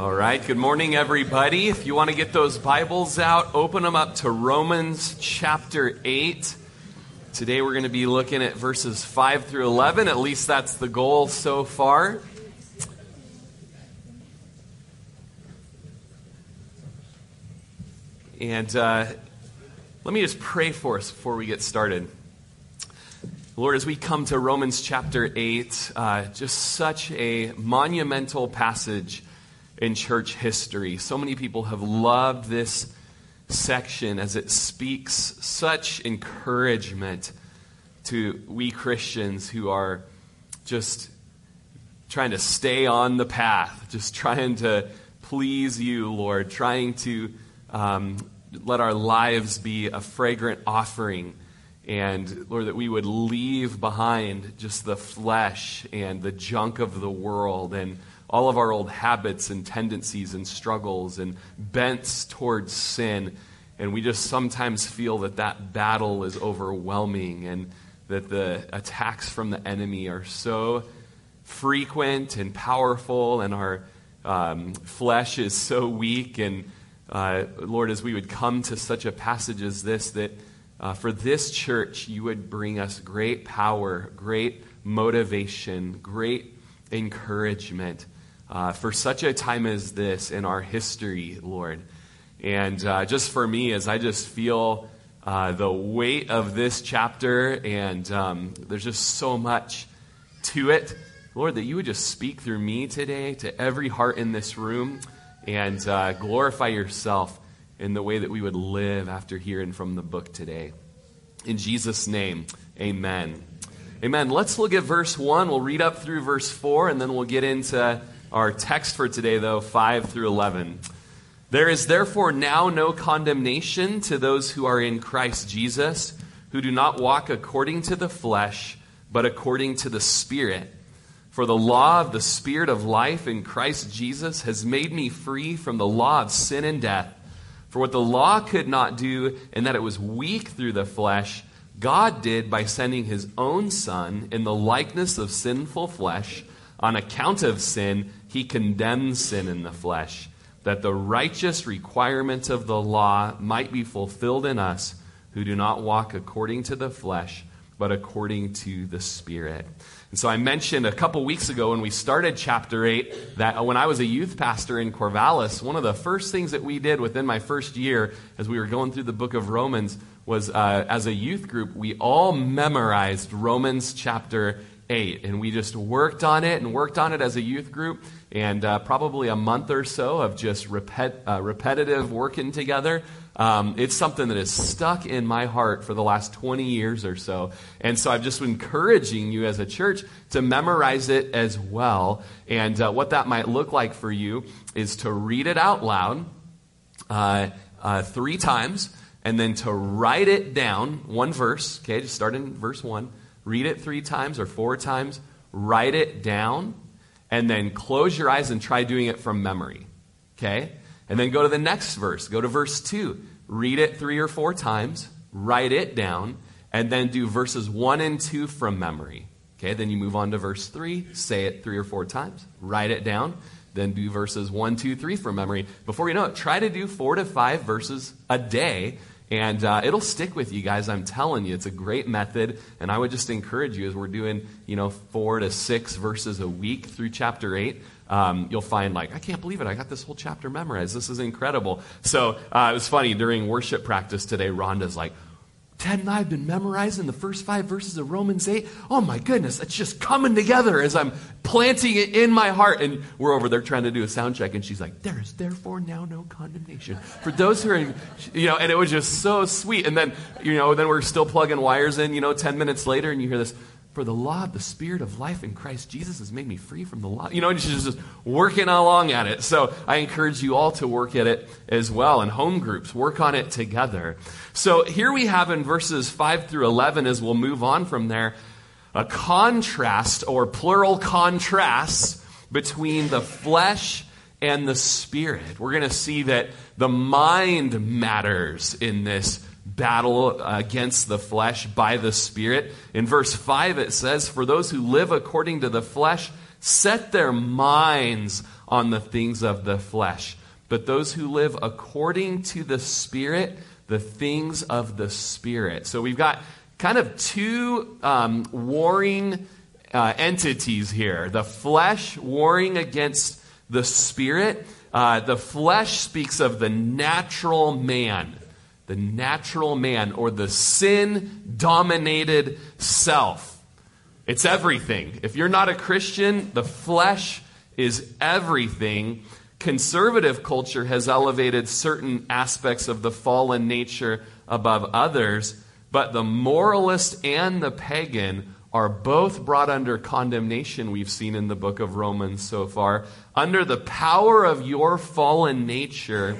All right, good morning, everybody. If you want to get those Bibles out, open them up to Romans chapter 8. Today we're going to be looking at verses 5 through 11. At least that's the goal so far. And uh, let me just pray for us before we get started. Lord, as we come to Romans chapter 8, uh, just such a monumental passage in church history. So many people have loved this section as it speaks such encouragement to we Christians who are just trying to stay on the path, just trying to please you, Lord, trying to um, let our lives be a fragrant offering. And Lord, that we would leave behind just the flesh and the junk of the world and all of our old habits and tendencies and struggles and bents towards sin. And we just sometimes feel that that battle is overwhelming and that the attacks from the enemy are so frequent and powerful, and our um, flesh is so weak. And uh, Lord, as we would come to such a passage as this, that uh, for this church, you would bring us great power, great motivation, great encouragement uh, for such a time as this in our history, Lord. And uh, just for me, as I just feel uh, the weight of this chapter, and um, there's just so much to it, Lord, that you would just speak through me today to every heart in this room and uh, glorify yourself in the way that we would live after hearing from the book today. In Jesus' name, amen. Amen. Let's look at verse 1. We'll read up through verse 4, and then we'll get into our text for today, though, 5 through 11. There is therefore now no condemnation to those who are in Christ Jesus, who do not walk according to the flesh, but according to the Spirit. For the law of the Spirit of life in Christ Jesus has made me free from the law of sin and death. For what the law could not do, in that it was weak through the flesh, God did by sending his own Son in the likeness of sinful flesh on account of sin he condemns sin in the flesh, that the righteous requirements of the law might be fulfilled in us who do not walk according to the flesh, but according to the Spirit. And so I mentioned a couple weeks ago when we started chapter 8 that when I was a youth pastor in Corvallis, one of the first things that we did within my first year as we were going through the book of Romans was uh, as a youth group, we all memorized Romans chapter 8. And we just worked on it and worked on it as a youth group and uh, probably a month or so of just repet, uh, repetitive working together. Um, it's something that has stuck in my heart for the last 20 years or so. And so I'm just encouraging you as a church to memorize it as well. And uh, what that might look like for you is to read it out loud uh, uh, three times and then to write it down, one verse, okay, just start in verse 1. Read it three times or four times, write it down and then close your eyes and try doing it from memory. Okay? And then go to the next verse. Go to verse 2. Read it three or four times, write it down, and then do verses 1 and 2 from memory. Okay? Then you move on to verse 3, say it three or four times, write it down, then do verses 1, 2, 3 from memory. Before you know it, try to do four to five verses a day and uh, it'll stick with you guys, I'm telling you. It's a great method. And I would just encourage you as we're doing, you know, four to six verses a week through chapter 8. Um, you'll find like, I can't believe it. I got this whole chapter memorized. This is incredible. So uh, it was funny during worship practice today. Rhonda's like, Ted and I have been memorizing the first five verses of Romans 8. Oh my goodness, it's just coming together as I'm planting it in my heart. And we're over there trying to do a sound check, and she's like, There is therefore now no condemnation for those who are, in, you know, and it was just so sweet. And then, you know, then we're still plugging wires in, you know, 10 minutes later, and you hear this, for the law of the Spirit of life in Christ Jesus has made me free from the law. You know, and she's just working along at it. So I encourage you all to work at it as well And home groups. Work on it together. So here we have in verses 5 through 11, as we'll move on from there, a contrast or plural contrasts between the flesh and the spirit. We're going to see that the mind matters in this battle against the flesh by the Spirit. In verse 5, it says, For those who live according to the flesh set their minds on the things of the flesh. But those who live according to the Spirit, the things of the Spirit. So we've got kind of two um, warring uh, entities here the flesh warring against the Spirit. Uh, the flesh speaks of the natural man, the natural man, or the sin dominated self. It's everything. If you're not a Christian, the flesh is everything. Conservative culture has elevated certain aspects of the fallen nature above others, but the moralist and the pagan are both brought under condemnation, we've seen in the book of Romans so far. Under the power of your fallen nature,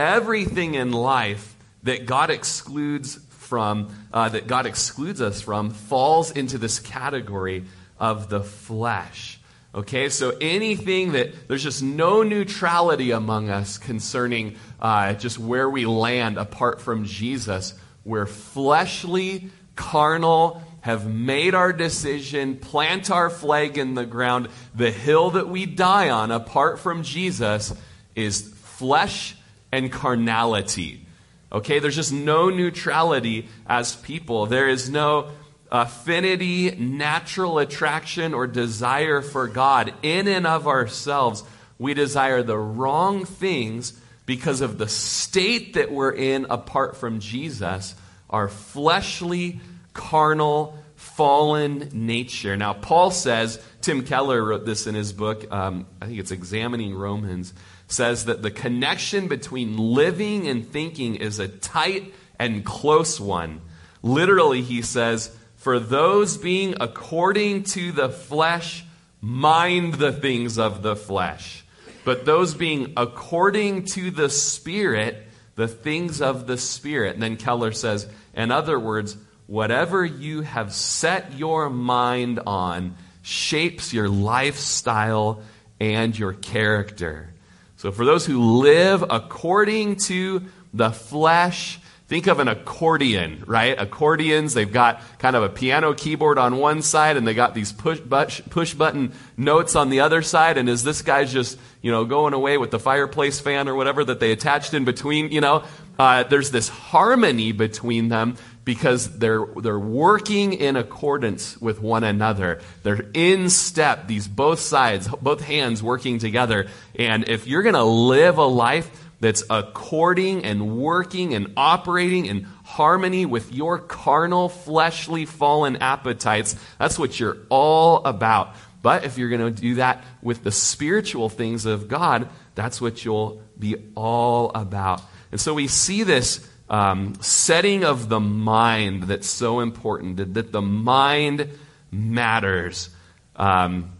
everything in life that God excludes from, uh, that God excludes us from, falls into this category of the flesh. Okay, so anything that there's just no neutrality among us concerning uh, just where we land apart from Jesus. We're fleshly, carnal, have made our decision, plant our flag in the ground. The hill that we die on apart from Jesus is flesh and carnality. Okay, there's just no neutrality as people. There is no affinity, natural attraction, or desire for God in and of ourselves. We desire the wrong things because of the state that we're in apart from Jesus, our fleshly, carnal, fallen nature. Now, Paul says, Tim Keller wrote this in his book, um, I think it's Examining Romans says that the connection between living and thinking is a tight and close one. Literally, he says, For those being according to the flesh, mind the things of the flesh. But those being according to the Spirit, the things of the Spirit. And then Keller says, in other words, whatever you have set your mind on shapes your lifestyle and your character. So, for those who live according to the flesh, think of an accordion, right? Accordions, they've got kind of a piano keyboard on one side and they got these push, push button notes on the other side. And as this guy's just, you know, going away with the fireplace fan or whatever that they attached in between, you know, uh, there's this harmony between them because they're, they're working in accordance with one another. They're in step, these both sides, both hands working together. And if you're going to live a life that's according and working and operating in harmony with your carnal, fleshly, fallen appetites, that's what you're all about. But if you're going to do that with the spiritual things of God, that's what you'll be all about. And so we see this um, setting of the mind that's so important, that, that the mind matters. Um,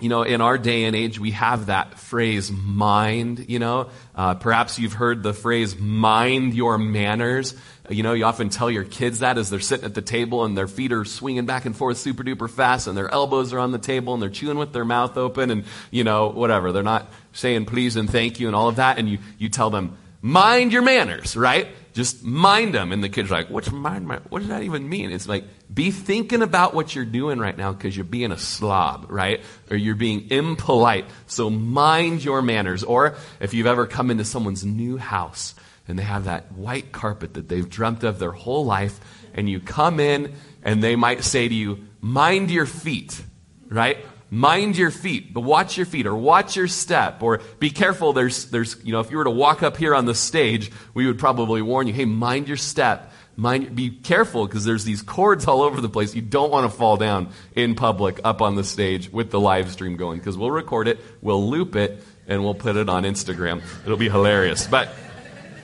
you know, in our day and age, we have that phrase mind, you know. Uh, perhaps you've heard the phrase mind your manners. You know, you often tell your kids that as they're sitting at the table and their feet are swinging back and forth super duper fast and their elbows are on the table and they're chewing with their mouth open and, you know, whatever. They're not saying please and thank you and all of that. And you, you tell them, mind your manners, right? Just mind them. And the kid's are like, what's mind? What does that even mean? It's like, be thinking about what you're doing right now because you're being a slob, right? Or you're being impolite. So mind your manners. Or if you've ever come into someone's new house and they have that white carpet that they've dreamt of their whole life, and you come in and they might say to you, mind your feet, right? Mind your feet, but watch your feet or watch your step or be careful. There's, there's, you know, if you were to walk up here on the stage, we would probably warn you, hey, mind your step. Mind, be careful because there's these cords all over the place. You don't want to fall down in public up on the stage with the live stream going because we'll record it, we'll loop it, and we'll put it on Instagram. It'll be hilarious. But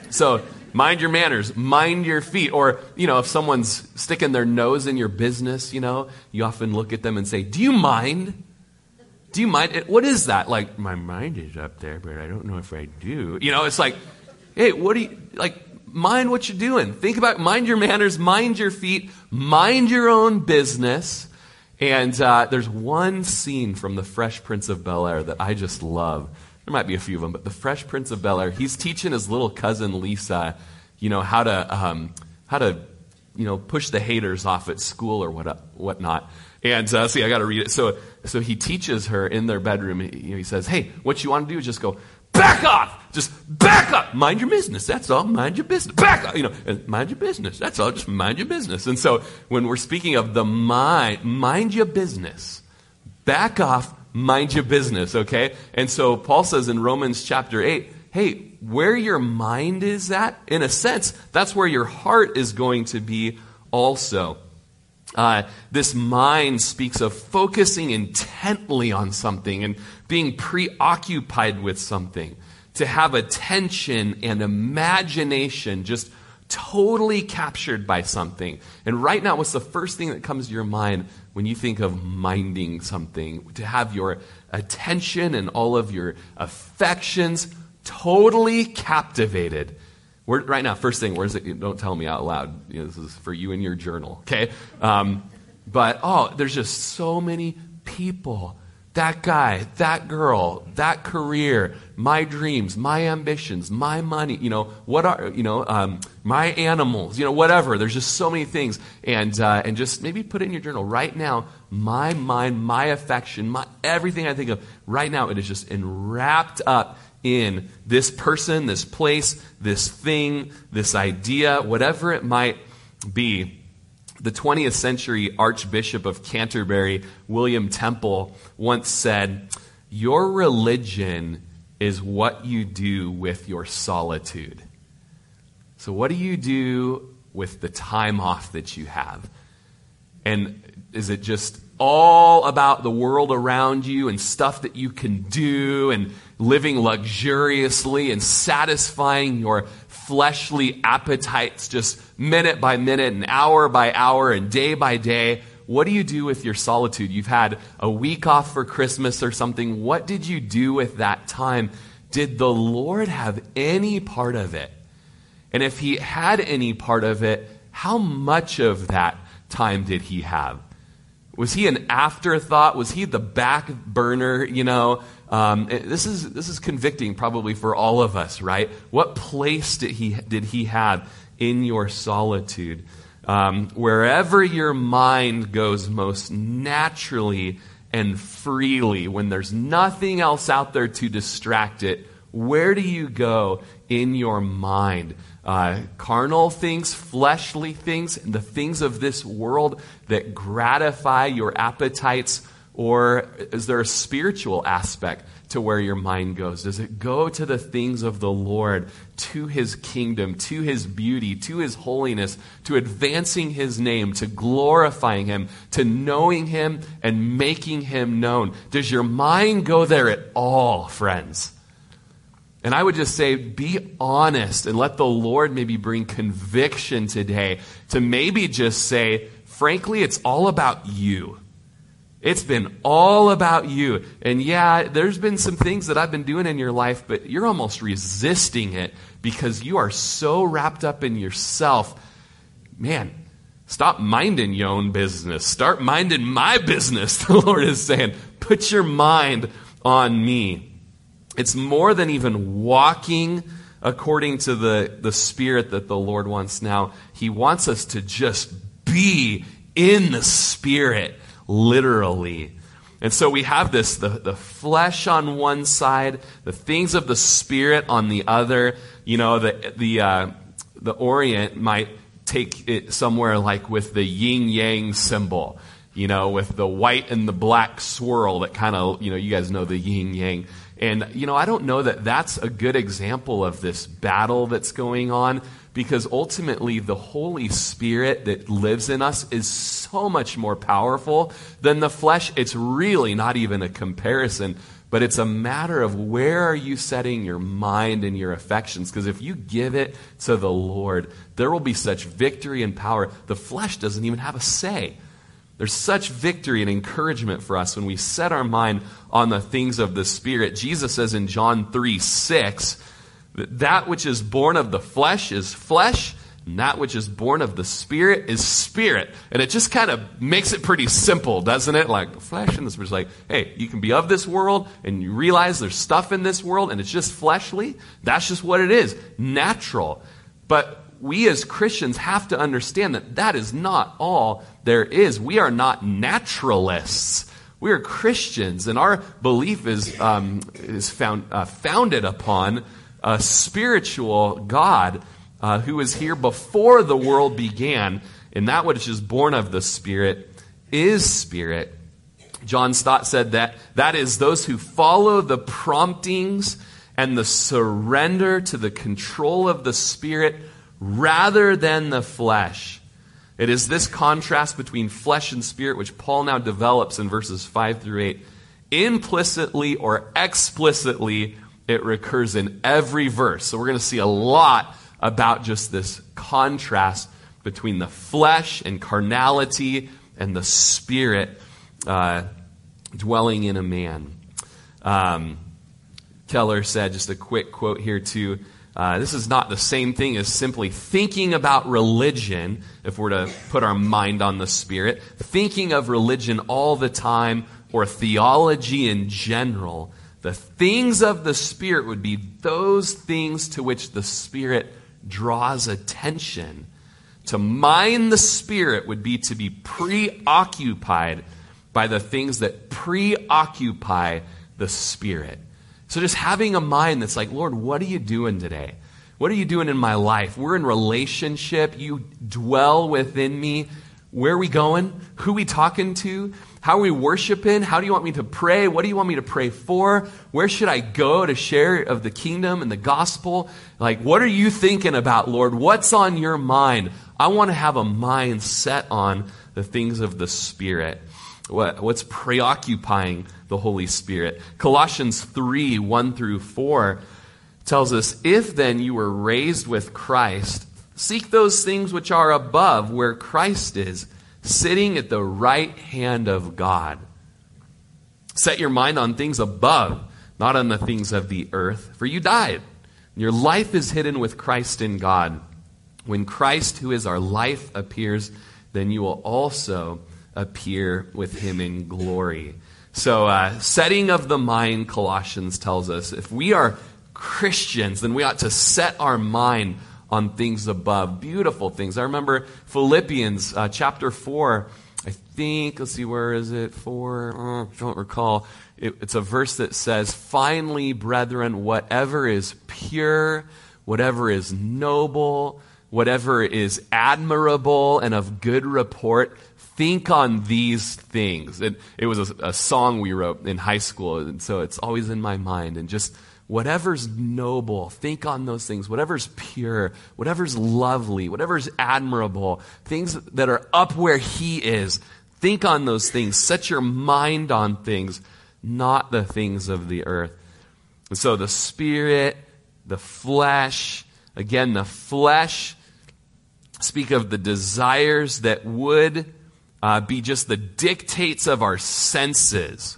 so mind your manners, mind your feet. Or, you know, if someone's sticking their nose in your business, you know, you often look at them and say, Do you mind? Do you mind? What is that? Like, my mind is up there, but I don't know if I do. You know, it's like, hey, what do you, like, mind what you're doing. Think about, mind your manners, mind your feet, mind your own business. And uh, there's one scene from The Fresh Prince of Bel Air that I just love. There might be a few of them, but The Fresh Prince of Bel Air, he's teaching his little cousin Lisa, you know, how to, um, how to, you know, push the haters off at school or what, whatnot. And uh, see, I got to read it. So, so he teaches her in their bedroom. He, he says, "Hey, what you want to do is just go back off. Just back up. Mind your business. That's all. Mind your business. Back up. You know, mind your business. That's all. Just mind your business." And so, when we're speaking of the mind, mind your business. Back off. Mind your business. Okay. And so Paul says in Romans chapter eight, "Hey, where your mind is at, in a sense, that's where your heart is going to be also." Uh, this mind speaks of focusing intently on something and being preoccupied with something. To have attention and imagination just totally captured by something. And right now, what's the first thing that comes to your mind when you think of minding something? To have your attention and all of your affections totally captivated. Where, right now, first thing, where's it? Don't tell me out loud. You know, this is for you in your journal, okay? Um, but, oh, there's just so many people. That guy, that girl, that career, my dreams, my ambitions, my money, you know, what are, you know, um, my animals, you know, whatever. There's just so many things. And, uh, and just maybe put it in your journal right now, my mind, my affection, my, everything I think of right now, it is just enwrapped up in this person, this place, this thing, this idea, whatever it might be. The 20th century Archbishop of Canterbury, William Temple, once said, Your religion is what you do with your solitude. So, what do you do with the time off that you have? And is it just all about the world around you and stuff that you can do and living luxuriously and satisfying your fleshly appetites just minute by minute and hour by hour and day by day. What do you do with your solitude? You've had a week off for Christmas or something. What did you do with that time? Did the Lord have any part of it? And if he had any part of it, how much of that time did he have? Was he an afterthought? Was he the back burner? You know, um, this is this is convicting probably for all of us, right? What place did he did he have in your solitude? Um, wherever your mind goes most naturally and freely, when there's nothing else out there to distract it, where do you go in your mind? uh, carnal things, fleshly things, the things of this world that gratify your appetites? Or is there a spiritual aspect to where your mind goes? Does it go to the things of the Lord, to his kingdom, to his beauty, to his holiness, to advancing his name, to glorifying him, to knowing him and making him known? Does your mind go there at all, friends? And I would just say, be honest and let the Lord maybe bring conviction today to maybe just say, frankly, it's all about you. It's been all about you. And yeah, there's been some things that I've been doing in your life, but you're almost resisting it because you are so wrapped up in yourself. Man, stop minding your own business. Start minding my business, the Lord is saying. Put your mind on me. It's more than even walking according to the, the spirit that the Lord wants now. He wants us to just be in the spirit, literally. And so we have this the, the flesh on one side, the things of the spirit on the other. You know, the, the, uh, the Orient might take it somewhere like with the yin yang symbol, you know, with the white and the black swirl that kind of, you know, you guys know the yin yang. And, you know, I don't know that that's a good example of this battle that's going on because ultimately the Holy Spirit that lives in us is so much more powerful than the flesh. It's really not even a comparison, but it's a matter of where are you setting your mind and your affections? Because if you give it to the Lord, there will be such victory and power. The flesh doesn't even have a say. There's such victory and encouragement for us when we set our mind on the things of the Spirit. Jesus says in John 3 6, that that which is born of the flesh is flesh, and that which is born of the Spirit is spirit. And it just kind of makes it pretty simple, doesn't it? Like flesh and the spirit is like, hey, you can be of this world and you realize there's stuff in this world and it's just fleshly. That's just what it is. Natural. But we as Christians have to understand that that is not all there is. We are not naturalists. We are Christians, and our belief is, um, is found, uh, founded upon a spiritual God uh, who was here before the world began, and that which is born of the Spirit is Spirit. John Stott said that that is those who follow the promptings and the surrender to the control of the Spirit rather than the flesh. It is this contrast between flesh and spirit which Paul now develops in verses 5 through 8. Implicitly or explicitly, it recurs in every verse. So we're going to see a lot about just this contrast between the flesh and carnality and the spirit uh, dwelling in a man. Um, Keller said, just a quick quote here too. Uh, this is not the same thing as simply thinking about religion, if we're to put our mind on the Spirit, thinking of religion all the time or theology in general. The things of the Spirit would be those things to which the Spirit draws attention. To mind the Spirit would be to be preoccupied by the things that preoccupy the Spirit. So just having a mind that's like, Lord, what are you doing today? What are you doing in my life? We're in relationship. You dwell within me. Where are we going? Who are we talking to? How are we worshiping? How do you want me to pray? What do you want me to pray for? Where should I go to share of the kingdom and the gospel? Like, what are you thinking about, Lord? What's on your mind? I want to have a mind set on the things of the Spirit. What, what's preoccupying the Holy Spirit? Colossians 3 1 through 4 tells us, If then you were raised with Christ, seek those things which are above, where Christ is, sitting at the right hand of God. Set your mind on things above, not on the things of the earth, for you died. Your life is hidden with Christ in God. When Christ, who is our life, appears, then you will also appear with him in glory. So, uh, setting of the mind, Colossians tells us, if we are Christians, then we ought to set our mind on things above, beautiful things. I remember Philippians uh, chapter 4. I think, let's see, where is it? 4, uh, I don't recall. It, it's a verse that says, Finally, brethren, whatever is pure, whatever is noble, whatever is admirable and of good report, think on these things. It, it was a, a, song we wrote in high school, and so it's always in my mind. And just whatever's noble, think on those things. Whatever's pure, whatever's lovely, whatever's admirable, things that are up where He is, think on those things. Set your mind on things, not the things of the earth. And so the spirit, the flesh, again, the flesh speak of the desires that would uh, be just the dictates of our senses,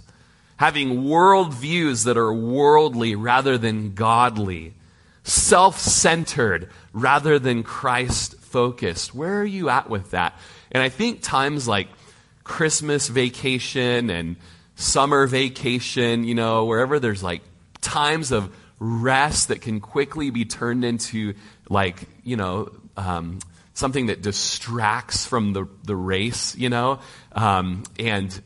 having worldviews that are worldly rather than godly, self centered rather than Christ focused. Where are you at with that? And I think times like Christmas vacation and summer vacation, you know, wherever there's like times of rest that can quickly be turned into like, you know, um, something that distracts from the, the race, you know? Um, and,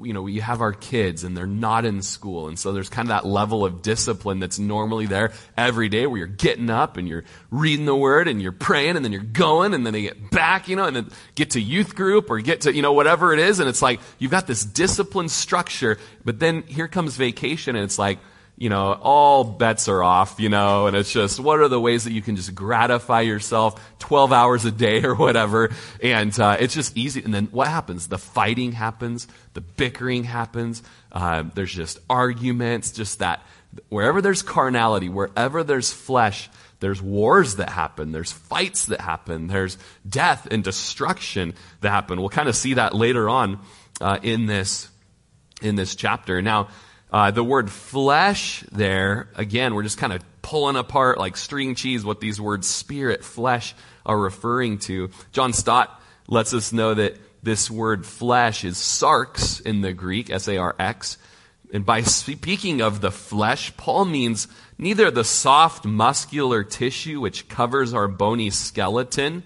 you know, we have our kids and they're not in school. And so there's kind of that level of discipline that's normally there every day where you're getting up and you're reading the word and you're praying and then you're going and then they get back, you know, and then get to youth group or get to, you know, whatever it is. And it's like, you've got this discipline structure, but then here comes vacation and it's like, you know, all bets are off, you know, and it's just, what are the ways that you can just gratify yourself 12 hours a day or whatever? And uh, it's just easy. And then what happens? The fighting happens, the bickering happens, uh, there's just arguments, just that. Wherever there's carnality, wherever there's flesh, there's wars that happen, there's fights that happen, there's death and destruction that happen. We'll kind of see that later on uh, in this in this chapter. Now, uh, the word flesh there, again, we're just kind of pulling apart like string cheese what these words spirit, flesh are referring to. John Stott lets us know that this word flesh is sarx in the Greek, S A R X, And by speaking of the flesh, Paul means neither the soft muscular tissue which covers our bony skeleton,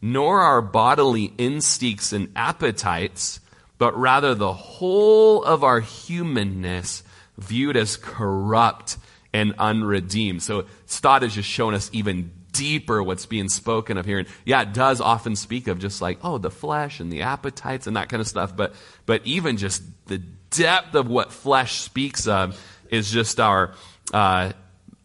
nor our bodily instincts and appetites, but rather the whole of our humanness viewed as corrupt and unredeemed. So Stott is just showing us even deeper what's being spoken of here. And yeah, it does often speak of just like, oh, the flesh and the appetites and that kind of stuff. But, but even just the depth of what flesh speaks of is just our, uh,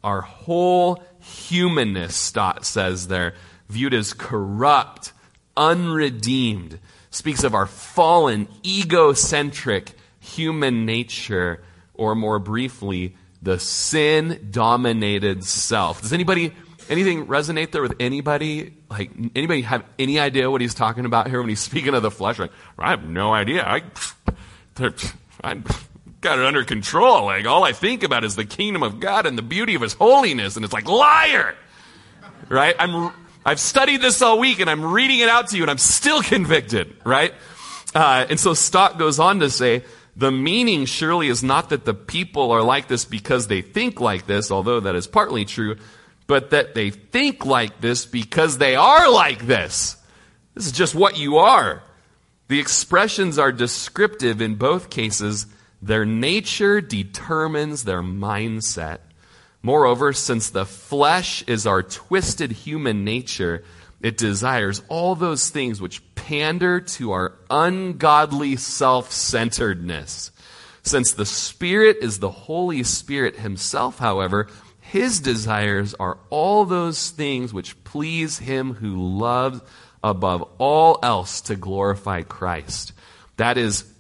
our whole humanness, Stott says there, viewed as corrupt, unredeemed, speaks of our fallen, egocentric human nature, or more briefly, the sin dominated self. Does anybody anything resonate there with anybody? Like anybody have any idea what he's talking about here when he's speaking of the flesh? Like, I have no idea. I, I got it under control. Like all I think about is the kingdom of God and the beauty of His holiness, and it's like liar, right? I'm I've studied this all week, and I'm reading it out to you, and I'm still convicted, right? Uh, and so Stott goes on to say. The meaning surely is not that the people are like this because they think like this, although that is partly true, but that they think like this because they are like this. This is just what you are. The expressions are descriptive in both cases. Their nature determines their mindset. Moreover, since the flesh is our twisted human nature, it desires all those things which pander to our ungodly self centeredness. Since the Spirit is the Holy Spirit Himself, however, his desires are all those things which please him who loves above all else to glorify Christ. That is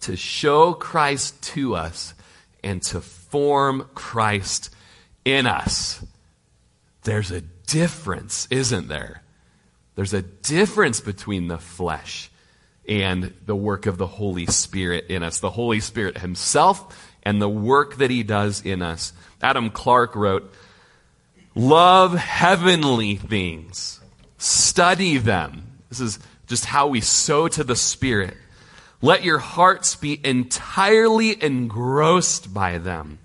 to show Christ to us and to form Christ in us. There's a difference, isn't there? There's a difference between the flesh and the work of the Holy Spirit in us. The Holy Spirit Himself and the work that He does in us. Adam Clarke wrote, Love heavenly things, study them. This is just how we sow to the Spirit. Let your hearts be entirely engrossed by them.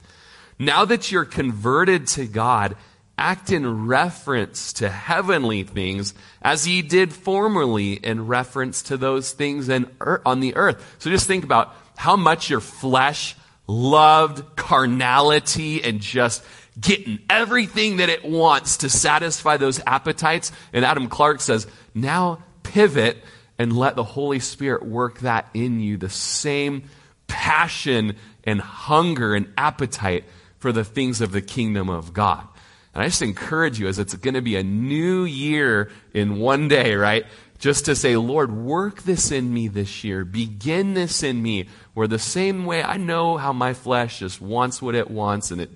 Now that you're converted to God, act in reference to heavenly things as ye did formerly in reference to those things in, on the earth. So just think about how much your flesh loved carnality and just getting everything that it wants to satisfy those appetites. And Adam Clarke says, now pivot and let the Holy Spirit work that in you. The same passion and hunger and appetite for the things of the kingdom of God. And I just encourage you as it's going to be a new year in one day, right? just to say, Lord, work this in me this year. Begin this in me. Where the same way I know how my flesh just wants what it wants, and it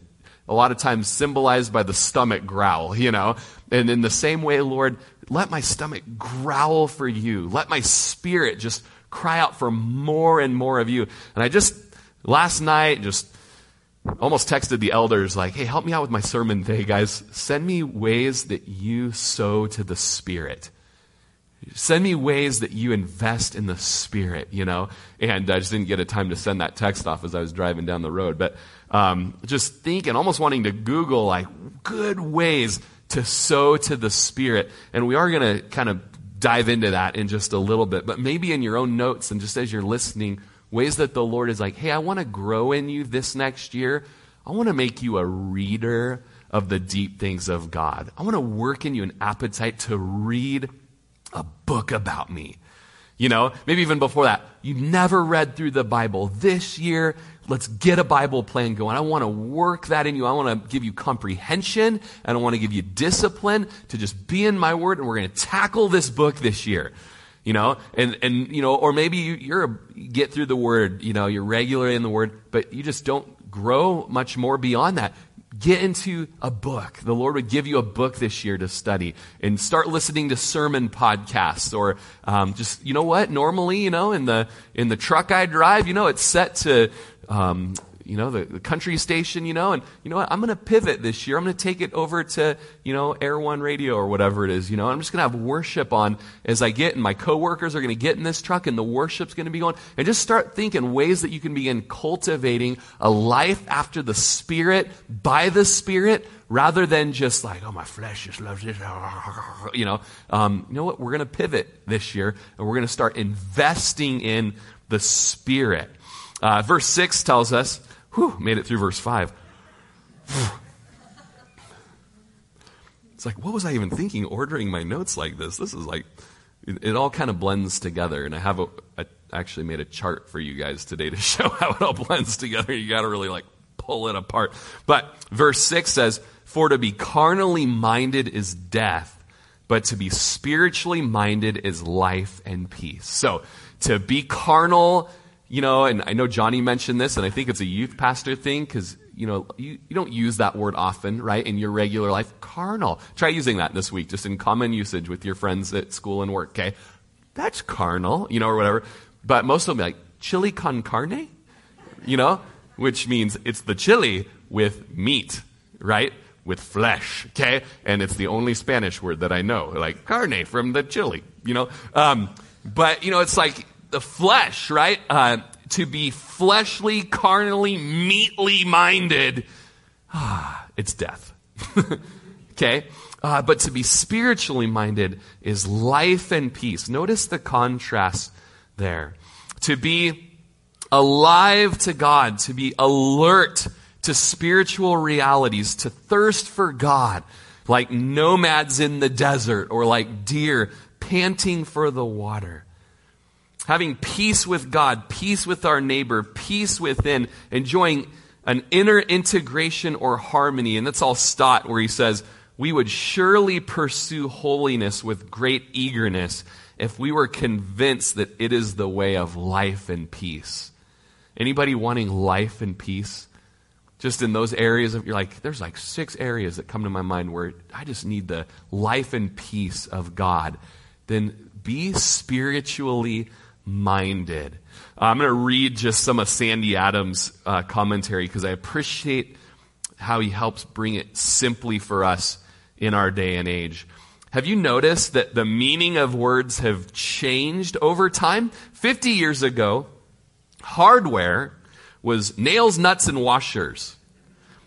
a lot of times symbolized by the stomach growl, you know. And in the same way, Lord, let my stomach growl for you. Let my spirit just cry out for more and more of you. And I just, last night, just almost texted the elders, like, hey, help me out with my sermon today, guys. Send me ways that you sow to the Spirit. Send me ways that you invest in the Spirit, you know? And I just didn't get a time to send that text off as I was driving down the road. But um, just thinking, almost wanting to Google, like, good ways to sow to the Spirit. And we are going to kind of dive into that in just a little bit. But maybe in your own notes and just as you're listening, ways that the Lord is like, hey, I want to grow in you this next year. I want to make you a reader of the deep things of God. I want to work in you an appetite to read a book about me. You know, maybe even before that, you never read through the Bible. This year, let's get a Bible plan going. I want to work that in you. I want to give you comprehension and I want to give you discipline to just be in my word and we're going to tackle this book this year. You know, and, and, you know, or maybe you, you're, a, get through the word, you know, you're regularly in the word, but you just don't grow much more beyond that get into a book. The Lord would give you a book this year to study and start listening to sermon podcasts or um, just, you know what? Normally, you know, in the, in the truck I drive, you know, it's set to, um, you know, the, the country station, you know, and you know what? I'm going to pivot this year. I'm going to take it over to, you know, Air One Radio or whatever it is, you know. I'm just going to have worship on as I get, and my coworkers are going to get in this truck, and the worship's going to be going. And just start thinking ways that you can begin cultivating a life after the Spirit, by the Spirit, rather than just like, oh, my flesh just loves this. You know, um, you know what? We're going to pivot this year, and we're going to start investing in the Spirit. Uh, verse 6 tells us, whew, made it through verse 5. It's like, what was I even thinking ordering my notes like this? This is like, it, it all kind of blends together. And I have a, I actually made a chart for you guys today to show how it all blends together. You got to really like pull it apart. But verse 6 says, For to be carnally minded is death, but to be spiritually minded is life and peace. So, to be carnal you know, and I know Johnny mentioned this, and I think it's a youth pastor thing because, you know, you, you don't use that word often, right, in your regular life. Carnal. Try using that this week, just in common usage with your friends at school and work, okay? That's carnal, you know, or whatever. But most of them be like, chili con carne? You know, which means it's the chili with meat, right? With flesh, okay? And it's the only Spanish word that I know, like carne from the chili, you know? Um, but, you know, it's like, the flesh, right? Uh, to be fleshly, carnally, meatly minded, ah, it's death. okay? Uh, but to be spiritually minded is life and peace. Notice the contrast there. To be alive to God, to be alert to spiritual realities, to thirst for God, like nomads in the desert or like deer panting for the water having peace with God, peace with our neighbor, peace within, enjoying an inner integration or harmony. And that's all Stott, where he says, We would surely pursue holiness with great eagerness if we were convinced that it is the way of life and peace. Anybody wanting life and peace? Just in those areas of, you're like, there's like six areas that come to my mind where I just need the life and peace of God. Then be spiritually minded. Uh, I'm going to read just some of Sandy Adams' uh, commentary because I appreciate how he helps bring it simply for us in our day and age. Have you noticed that the meaning of words have changed over time? 50 years ago, hardware was nails, nuts, and washers.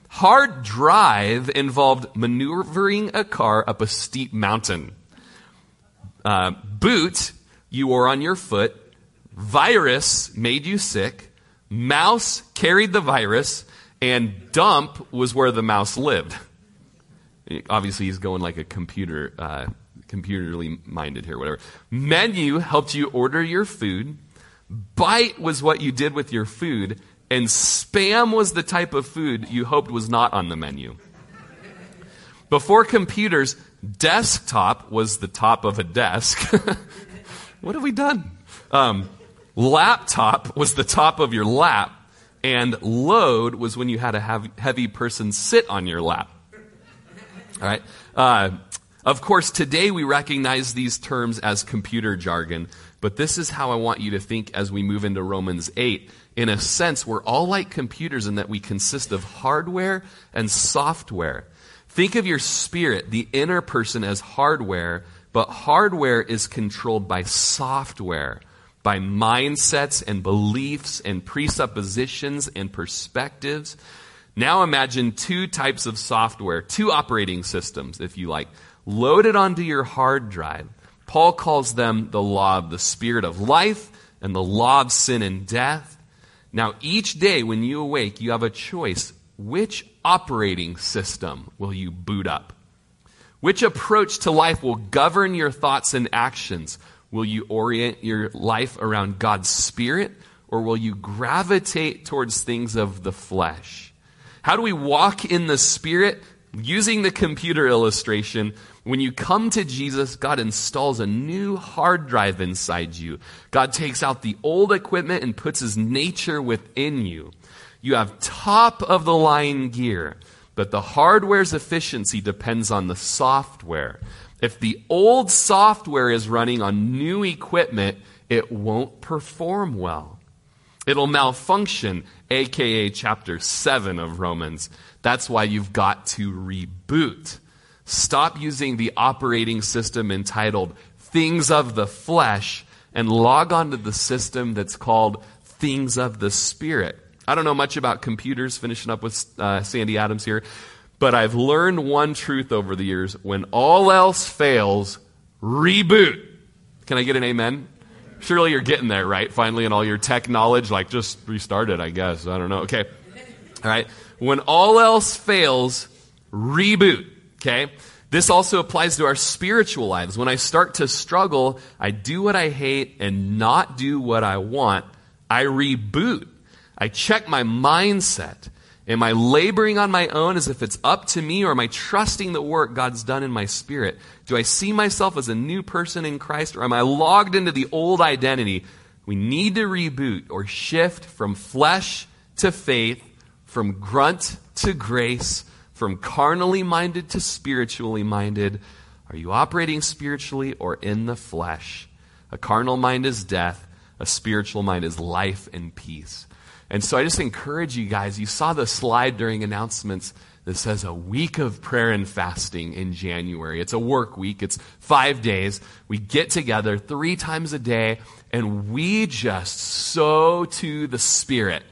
Hard drive involved maneuvering a car up a steep mountain. Uh, boot you wore on your foot virus made you sick, mouse carried the virus, and dump was where the mouse lived. Obviously, he's going like a computer, uh, computerly minded here, whatever. Menu helped you order your food. Bite was what you did with your food. And spam was the type of food you hoped was not on the menu. Before computers, desktop was the top of a desk. what have we done? Um, Laptop was the top of your lap, and load was when you had a heavy person sit on your lap. All right. Uh, of course, today we recognize these terms as computer jargon, but this is how I want you to think as we move into Romans 8. In a sense, we're all like computers in that we consist of hardware and software. Think of your spirit, the inner person, as hardware, but hardware is controlled by software by mindsets and beliefs and presuppositions and perspectives. Now imagine two types of software, two operating systems, if you like, loaded onto your hard drive. Paul calls them the law of the spirit of life and the law of sin and death. Now, each day when you awake, you have a choice. Which operating system will you boot up? Which approach to life will govern your thoughts and actions? Will you orient your life around God's Spirit or will you gravitate towards things of the flesh? How do we walk in the Spirit? Using the computer illustration, when you come to Jesus, God installs a new hard drive inside you. God takes out the old equipment and puts his nature within you. You have top of the line gear, but the hardware's efficiency depends on the software. If the old software is running on new equipment, it won't perform well. It'll malfunction, aka chapter 7 of Romans. That's why you've got to reboot. Stop using the operating system entitled Things of the Flesh and log on to the system that's called Things of the Spirit. I don't know much about computers, finishing up with uh, Sandy Adams here, but I've learned one truth over the years. When all else fails, reboot. Can I get an amen? Surely you're getting there, right? Finally, in all your tech knowledge, like just restart it, I guess. I don't know. Okay. All right. When all else fails, reboot. Okay. This also applies to our spiritual lives. When I start to struggle, I do what I hate and not do what I want. I reboot. I check my mindset. Am I laboring on my own as if it's up to me, or am I trusting the work God's done in my spirit? Do I see myself as a new person in Christ, or am I logged into the old identity? We need to reboot or shift from flesh to faith, from grunt to grace, from carnally minded to spiritually minded. Are you operating spiritually or in the flesh? A carnal mind is death, a spiritual mind is life and peace. And so I just encourage you guys, you saw the slide during announcements that says a week of prayer and fasting in January. It's a work week. It's five days. We get together three times a day and we just sow to the Spirit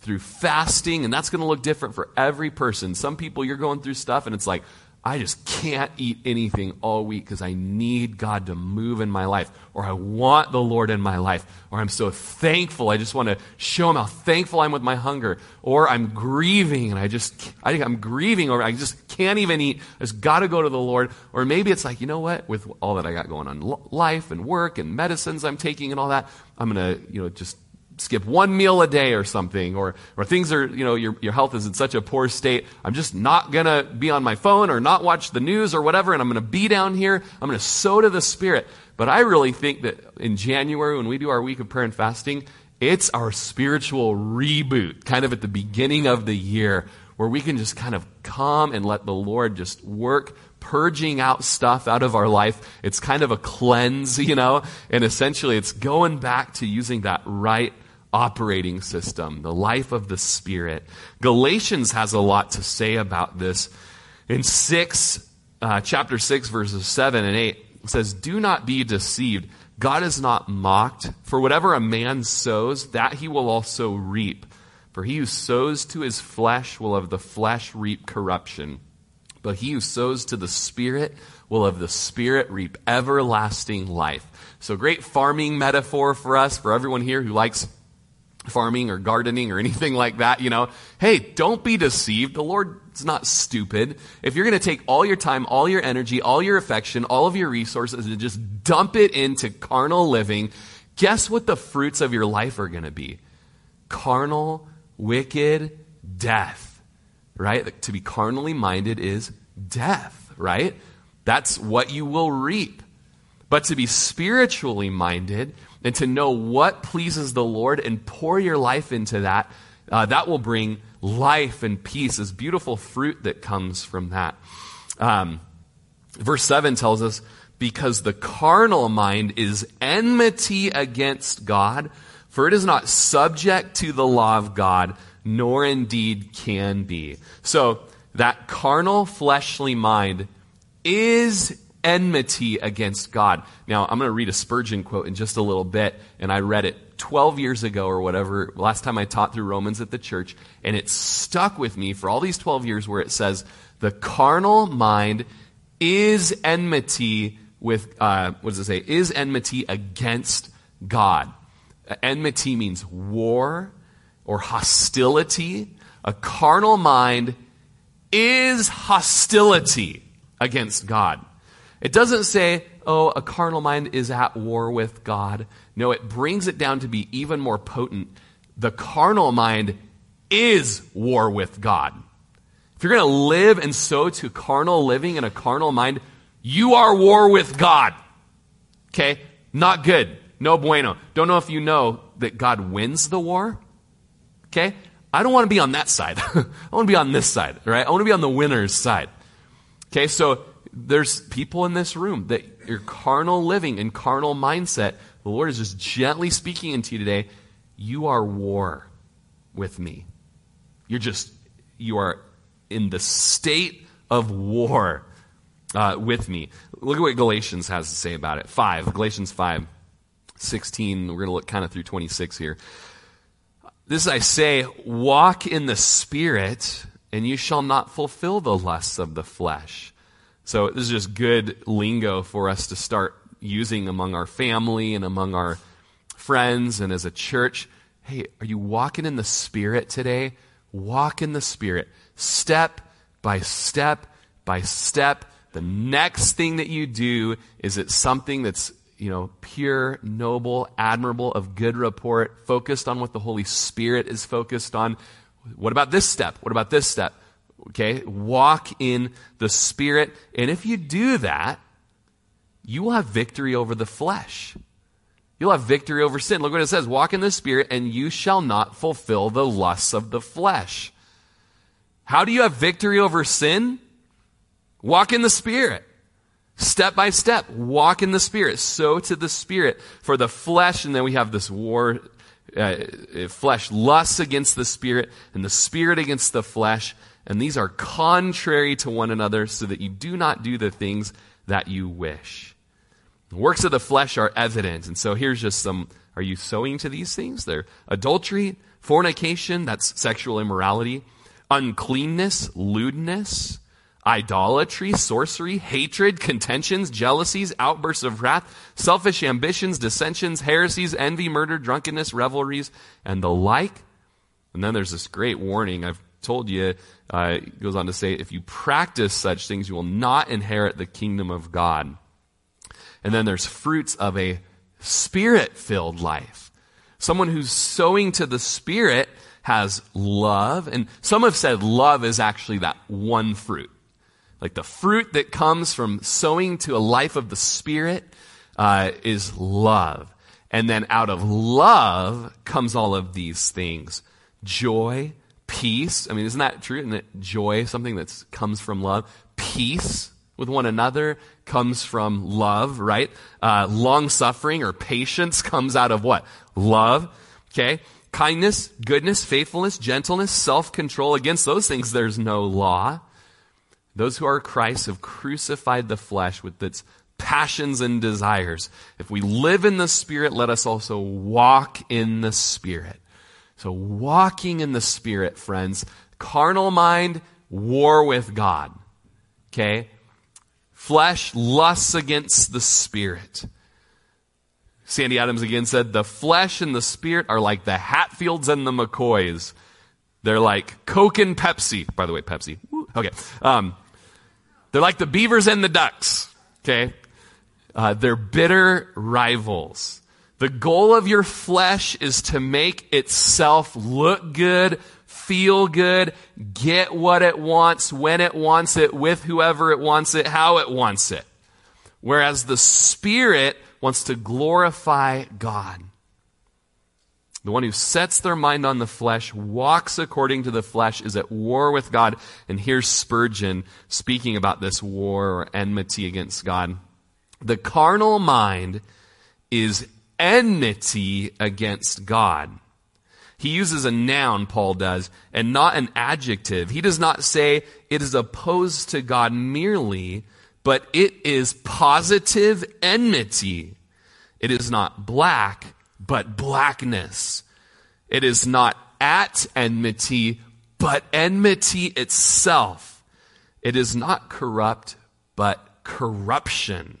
through fasting. And that's going to look different for every person. Some people, you're going through stuff and it's like, I just can't eat anything all week because I need God to move in my life, or I want the Lord in my life, or I'm so thankful. I just want to show Him how thankful I'm with my hunger, or I'm grieving and I just, I think I'm grieving, or I just can't even eat. I just got to go to the Lord. Or maybe it's like, you know what, with all that I got going on, life and work and medicines I'm taking and all that, I'm going to, you know, just skip one meal a day or something, or, or things are, you know, your, your health is in such a poor state, I'm just not going to be on my phone or not watch the news or whatever, and I'm going to be down here. I'm going to sow to the Spirit. But I really think that in January, when we do our week of prayer and fasting, it's our spiritual reboot, kind of at the beginning of the year, where we can just kind of come and let the Lord just work purging out stuff out of our life. It's kind of a cleanse, you know, and essentially it's going back to using that right operating system, the life of the Spirit. Galatians has a lot to say about this. In 6, uh, chapter 6, verses 7 and 8, it says, Do not be deceived. God is not mocked. For whatever a man sows, that he will also reap. For he who sows to his flesh will of the flesh reap corruption. But he who sows to the Spirit will of the Spirit reap everlasting life. So, great farming metaphor for us, for everyone here who likes farming or gardening or anything like that, you know, hey, don't be deceived. The Lord's not stupid. If you're going to take all your time, all your energy, all your affection, all of your resources and just dump it into carnal living, guess what the fruits of your life are going to be? Carnal, wicked death, right? To be carnally minded is death, right? That's what you will reap. But to be spiritually minded and to know what pleases the Lord and pour your life into that, uh, that will bring life and peace, this beautiful fruit that comes from that. Um, verse 7 tells us, because the carnal mind is enmity against God, for it is not subject to the law of God, nor indeed can be. So, that carnal, fleshly mind is enmity against God. Now, I'm going to read a Spurgeon quote in just a little bit, and I read it 12 years ago or whatever, last time I taught through Romans at the church, and it stuck with me for all these 12 years where it says, The carnal mind is enmity with, uh, what does it say? Is enmity against God. Enmity means war or hostility. A carnal mind is hostility against God. It doesn't say, oh, a carnal mind is at war with God. No, it brings it down to be even more potent. The carnal mind is war with God. If you're going to live and sow to carnal living in a carnal mind, you are war with God. Okay? Not good. No bueno. Don't know if you know that God wins the war. Okay? I don't want to be on that side. I want to be on this side, right? I want to be on the winner's side. Okay, so there's people in this room that your carnal living and carnal mindset, the Lord is just gently speaking into you today. you are war with me. You're just, you are in the state of war uh, with me. Look at what Galatians has to say about it. 5, Galatians 5, 16. We're going to look kind of through 26 here. This I say, walk in the Spirit, and you shall not fulfill the lusts of the flesh. So this is just good lingo for us to start using among our family and among our friends and as a church. Hey, are you walking in the Spirit today? Walk in the Spirit. Step by step by step. The next thing that you do is it something that's you know, pure, noble, admirable, of good report, focused on what the Holy Spirit is focused on. What about this step? What about this step? Okay, walk in the Spirit. And if you do that, you will have victory over the flesh. You'll have victory over sin. Look what it says walk in the Spirit, and you shall not fulfill the lusts of the flesh. How do you have victory over sin? Walk in the Spirit. Step by step, walk in the Spirit, sow to the Spirit. For the flesh, and then we have this war, uh, flesh lusts against the Spirit, and the Spirit against the flesh, and these are contrary to one another, so that you do not do the things that you wish. The works of the flesh are evident, and so here's just some, are you sowing to these things? They're adultery, fornication, that's sexual immorality, uncleanness, lewdness, idolatry, sorcery, hatred, contentions, jealousies, outbursts of wrath, selfish ambitions, dissensions, heresies, envy, murder, drunkenness, revelries, and the like. And then there's this great warning. I've told you, uh, goes on to say, if you practice such things, you will not inherit the kingdom of God. And then there's fruits of a spirit filled life. Someone who's sowing to the spirit has love. And some have said love is actually that one fruit. Like the fruit that comes from sowing to a life of the Spirit uh, is love. And then out of love comes all of these things joy, peace. I mean, isn't that true? Isn't it joy something that comes from love? Peace with one another comes from love, right? Uh, long suffering or patience comes out of what? Love. Okay? Kindness, goodness, faithfulness, gentleness, self control. Against those things, there's no law. Those who are Christ have crucified the flesh with its passions and desires. If we live in the Spirit, let us also walk in the Spirit. So, walking in the Spirit, friends, carnal mind, war with God. Okay? Flesh lusts against the Spirit. Sandy Adams again said, The flesh and the Spirit are like the Hatfields and the McCoys. They're like Coke and Pepsi. By the way, Pepsi. Okay. Um, they're like the beavers and the ducks. Okay? Uh, they're bitter rivals. The goal of your flesh is to make itself look good, feel good, get what it wants, when it wants it, with whoever it wants it, how it wants it. Whereas the Spirit wants to glorify God. The one who sets their mind on the flesh, walks according to the flesh, is at war with God. And here's Spurgeon speaking about this war or enmity against God. The carnal mind is enmity against God. He uses a noun, Paul does, and not an adjective. He does not say it is opposed to God merely, but it is positive enmity. It is not black, but blackness. It is not at enmity, but enmity itself. It is not corrupt, but corruption.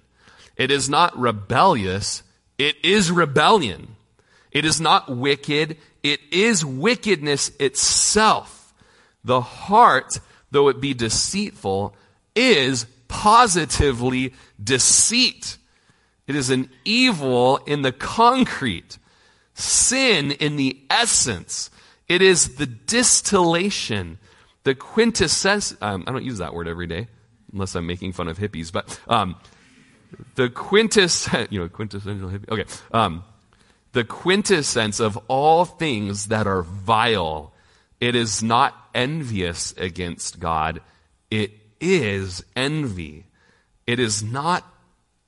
It is not rebellious, it is rebellion. It is not wicked, it is wickedness itself. The heart, though it be deceitful, is positively deceit. It is an evil in the concrete, sin in the essence. It is the distillation, the quintessence. Um, I don't use that word every day, unless I'm making fun of hippies, but um, the quintess, you know, quintessential hippie. Okay, um, the quintessence of all things that are vile. It is not envious against God. It is envy. It is not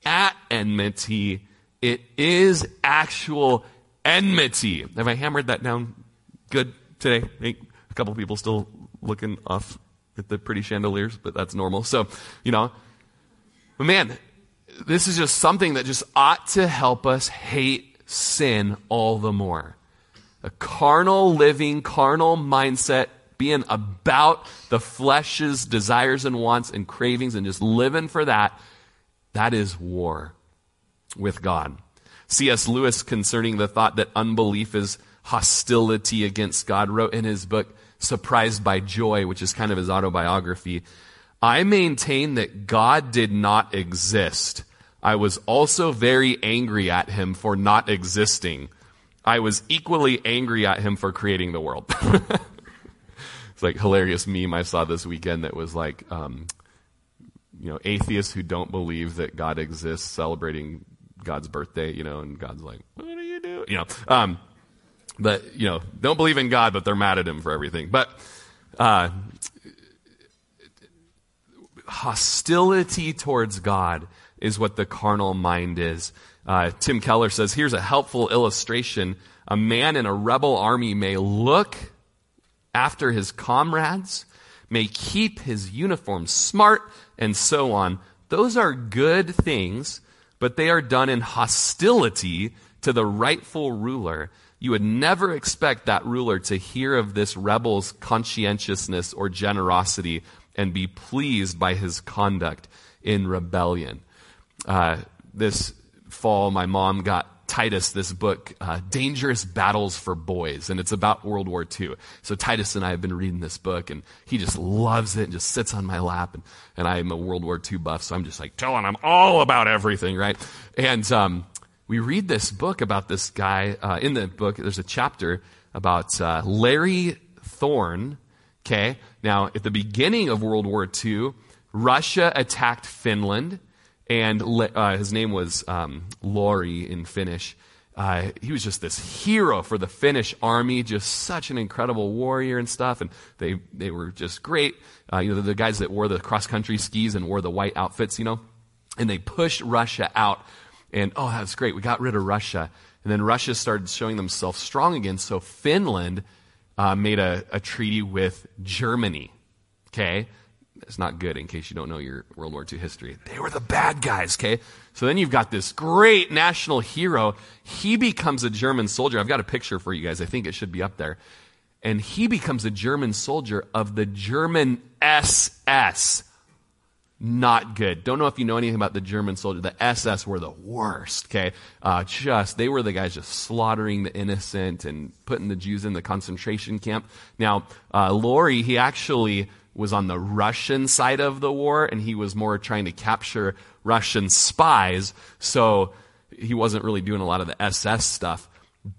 at enmity, it is actual enmity. Have I hammered that down good today? A couple people still looking off at the pretty chandeliers, but that's normal. So, you know, but man, this is just something that just ought to help us hate sin all the more. A carnal living, carnal mindset, being about the flesh's desires and wants and cravings and just living for that, that is war with God. C.S. Lewis, concerning the thought that unbelief is hostility against God, wrote in his book, Surprised by Joy, which is kind of his autobiography I maintain that God did not exist. I was also very angry at him for not existing. I was equally angry at him for creating the world. it's like hilarious meme I saw this weekend that was like, um, you know, atheists who don't believe that God exists celebrating God's birthday, you know, and God's like, what do you do? You know, um, but, you know, don't believe in God, but they're mad at him for everything. But, uh, hostility towards God is what the carnal mind is. Uh, Tim Keller says, here's a helpful illustration. A man in a rebel army may look after his comrades, may keep his uniform smart, and so on. Those are good things, but they are done in hostility to the rightful ruler. You would never expect that ruler to hear of this rebel's conscientiousness or generosity and be pleased by his conduct in rebellion. Uh, this fall, my mom got Titus this book, uh, Dangerous Battles for Boys, and it's about World War II. So Titus and I have been reading this book, and he just loves it and just sits on my lap. And, and I'm a World War II buff, so I'm just like telling him all about everything, right? And um, we read this book about this guy. Uh, in the book, there's a chapter about uh, Larry Thorne, Okay? Now, at the beginning of World War II, Russia attacked Finland, and uh, his name was um, Lauri in Finnish. Uh, he was just this hero for the Finnish army, just such an incredible warrior and stuff. And they, they were just great. Uh, you know, the guys that wore the cross country skis and wore the white outfits, you know. And they pushed Russia out. And oh, that's great. We got rid of Russia. And then Russia started showing themselves strong again. So Finland uh, made a, a treaty with Germany. Okay? It's not good in case you don't know your World War II history. They were the bad guys, okay? So then you've got this great national hero. He becomes a German soldier. I've got a picture for you guys. I think it should be up there. And he becomes a German soldier of the German SS not good. Don't know if you know anything about the German soldier. The SS were the worst, okay? Uh, just, they were the guys just slaughtering the innocent and putting the Jews in the concentration camp. Now, uh, Lauri, he actually was on the Russian side of the war and he was more trying to capture Russian spies. So he wasn't really doing a lot of the SS stuff.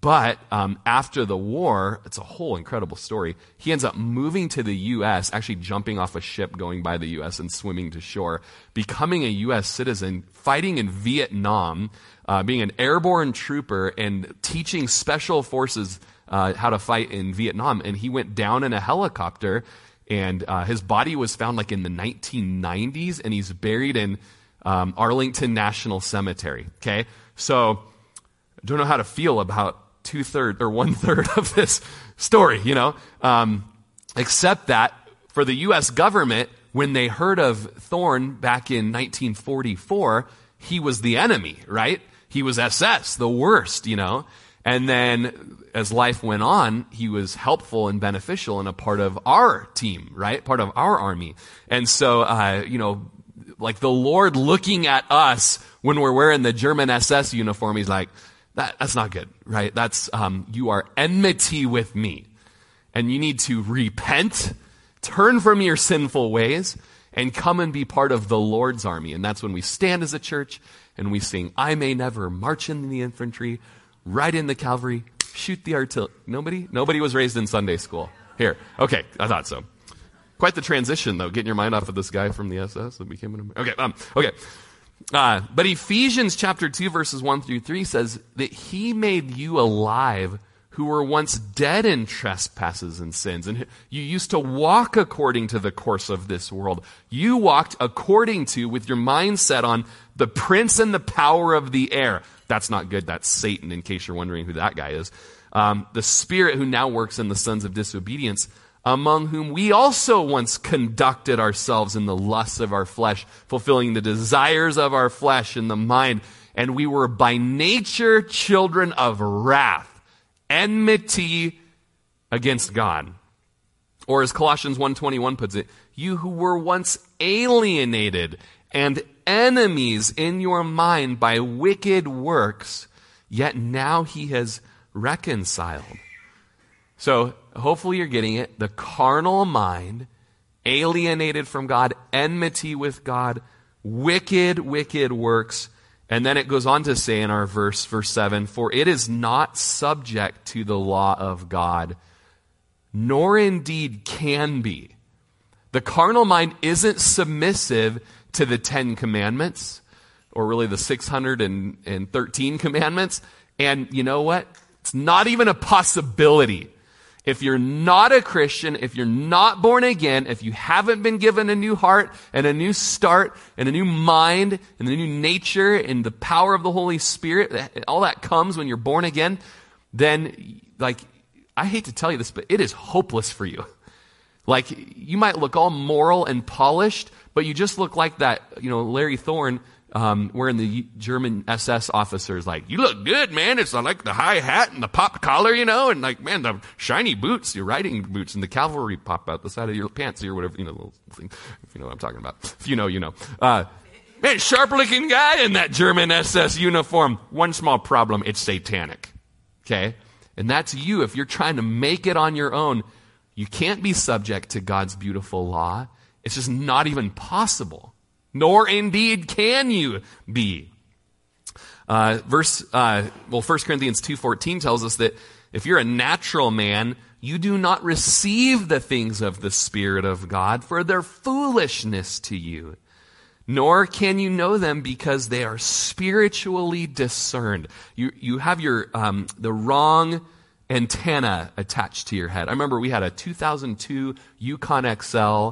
But um, after the war, it's a whole incredible story. He ends up moving to the U.S., actually jumping off a ship going by the U.S. and swimming to shore, becoming a U.S. citizen, fighting in Vietnam, uh, being an airborne trooper, and teaching special forces uh, how to fight in Vietnam. And he went down in a helicopter, and uh, his body was found like in the 1990s, and he's buried in um, Arlington National Cemetery. Okay, so I don't know how to feel about two thirds or one third of this story, you know, um, except that for the U.S. government, when they heard of Thorne back in 1944, he was the enemy, right? He was SS, the worst, you know. And then as life went on, he was helpful and beneficial and a part of our team, right? Part of our army. And so, uh, you know, like the Lord looking at us when we're wearing the German SS uniform, he's like, that, that's not good, right? That's, um, you are enmity with me. And you need to repent, turn from your sinful ways, and come and be part of the Lord's army. And that's when we stand as a church and we sing, I may never march in the infantry, ride in the cavalry, shoot the artillery. Nobody? Nobody was raised in Sunday school. Here. Okay, I thought so. Quite the transition, though, getting your mind off of this guy from the SS that became an. Okay, um, okay. Uh, but Ephesians chapter 2, verses 1 through 3 says that he made you alive who were once dead in trespasses and sins, and you used to walk according to the course of this world. You walked according to, with your mind set on, the prince and the power of the air. That's not good. That's Satan, in case you're wondering who that guy is. Um, the spirit who now works in the sons of disobedience, among whom we also once conducted ourselves in the lusts of our flesh, fulfilling the desires of our flesh and the mind. And we were by nature children of wrath enmity against God. Or as Colossians 1:21 puts it, you who were once alienated and enemies in your mind by wicked works, yet now he has reconciled. So, hopefully you're getting it. The carnal mind, alienated from God, enmity with God, wicked, wicked works, and then it goes on to say in our verse, verse 7 For it is not subject to the law of God, nor indeed can be. The carnal mind isn't submissive to the Ten Commandments, or really the 613 commandments. And you know what? It's not even a possibility if you're not a Christian, if you're not born again, if you haven't been given a new heart and a new start and a new mind and a new nature and the power of the Holy Spirit, all that comes when you're born again, then, like, I hate to tell you this, but it is hopeless for you. Like, you might look all moral and polished, but you just look like that, you know, Larry Thorne um, wearing the German SS officers like, you look good, man. It's like the high hat and the pop collar, you know, and like, man, the shiny boots, your riding boots, and the cavalry pop out the side of your pants or whatever, you know, little thing, if you know what I'm talking about. If you know, you know. Uh, man, sharp looking guy in that German SS uniform. One small problem, it's satanic. Okay? And that's you. If you're trying to make it on your own, you can't be subject to God's beautiful law. It's just not even possible nor indeed can you be. Uh, verse, uh, well, 1 Corinthians 2.14 tells us that if you're a natural man, you do not receive the things of the Spirit of God, for their foolishness to you. Nor can you know them because they are spiritually discerned. You, you have your, um, the wrong antenna attached to your head. I remember we had a 2002 Yukon XL,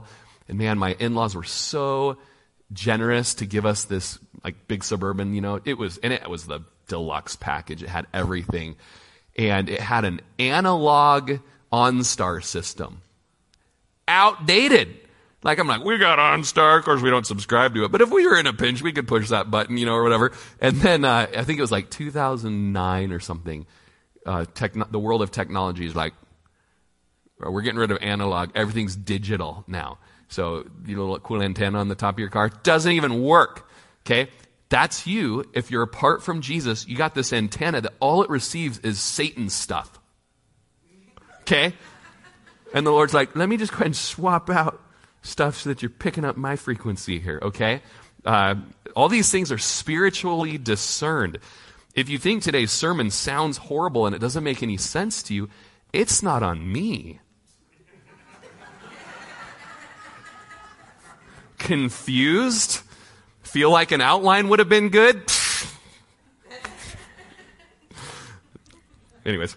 and man, my in-laws were so generous to give us this like big suburban, you know, it was, and it was the deluxe package. It had everything. And it had an analog OnStar system. Outdated. Like I'm like, we got OnStar. Of course, we don't subscribe to it. But if we were in a pinch, we could push that button, you know, or whatever. And then uh, I think it was like 2009 or something. Uh, the world of technology is like, we're getting rid of analog. Everything's digital now. So, you little cool antenna on the top of your car doesn't even work. Okay? That's you. If you're apart from Jesus, you got this antenna that all it receives is Satan's stuff. Okay? And the Lord's like, let me just go ahead and swap out stuff so that you're picking up my frequency here, okay? Uh, all these things are spiritually discerned. If you think today's sermon sounds horrible and it doesn't make any sense to you, it's not on me. Confused? Feel like an outline would have been good? Anyways,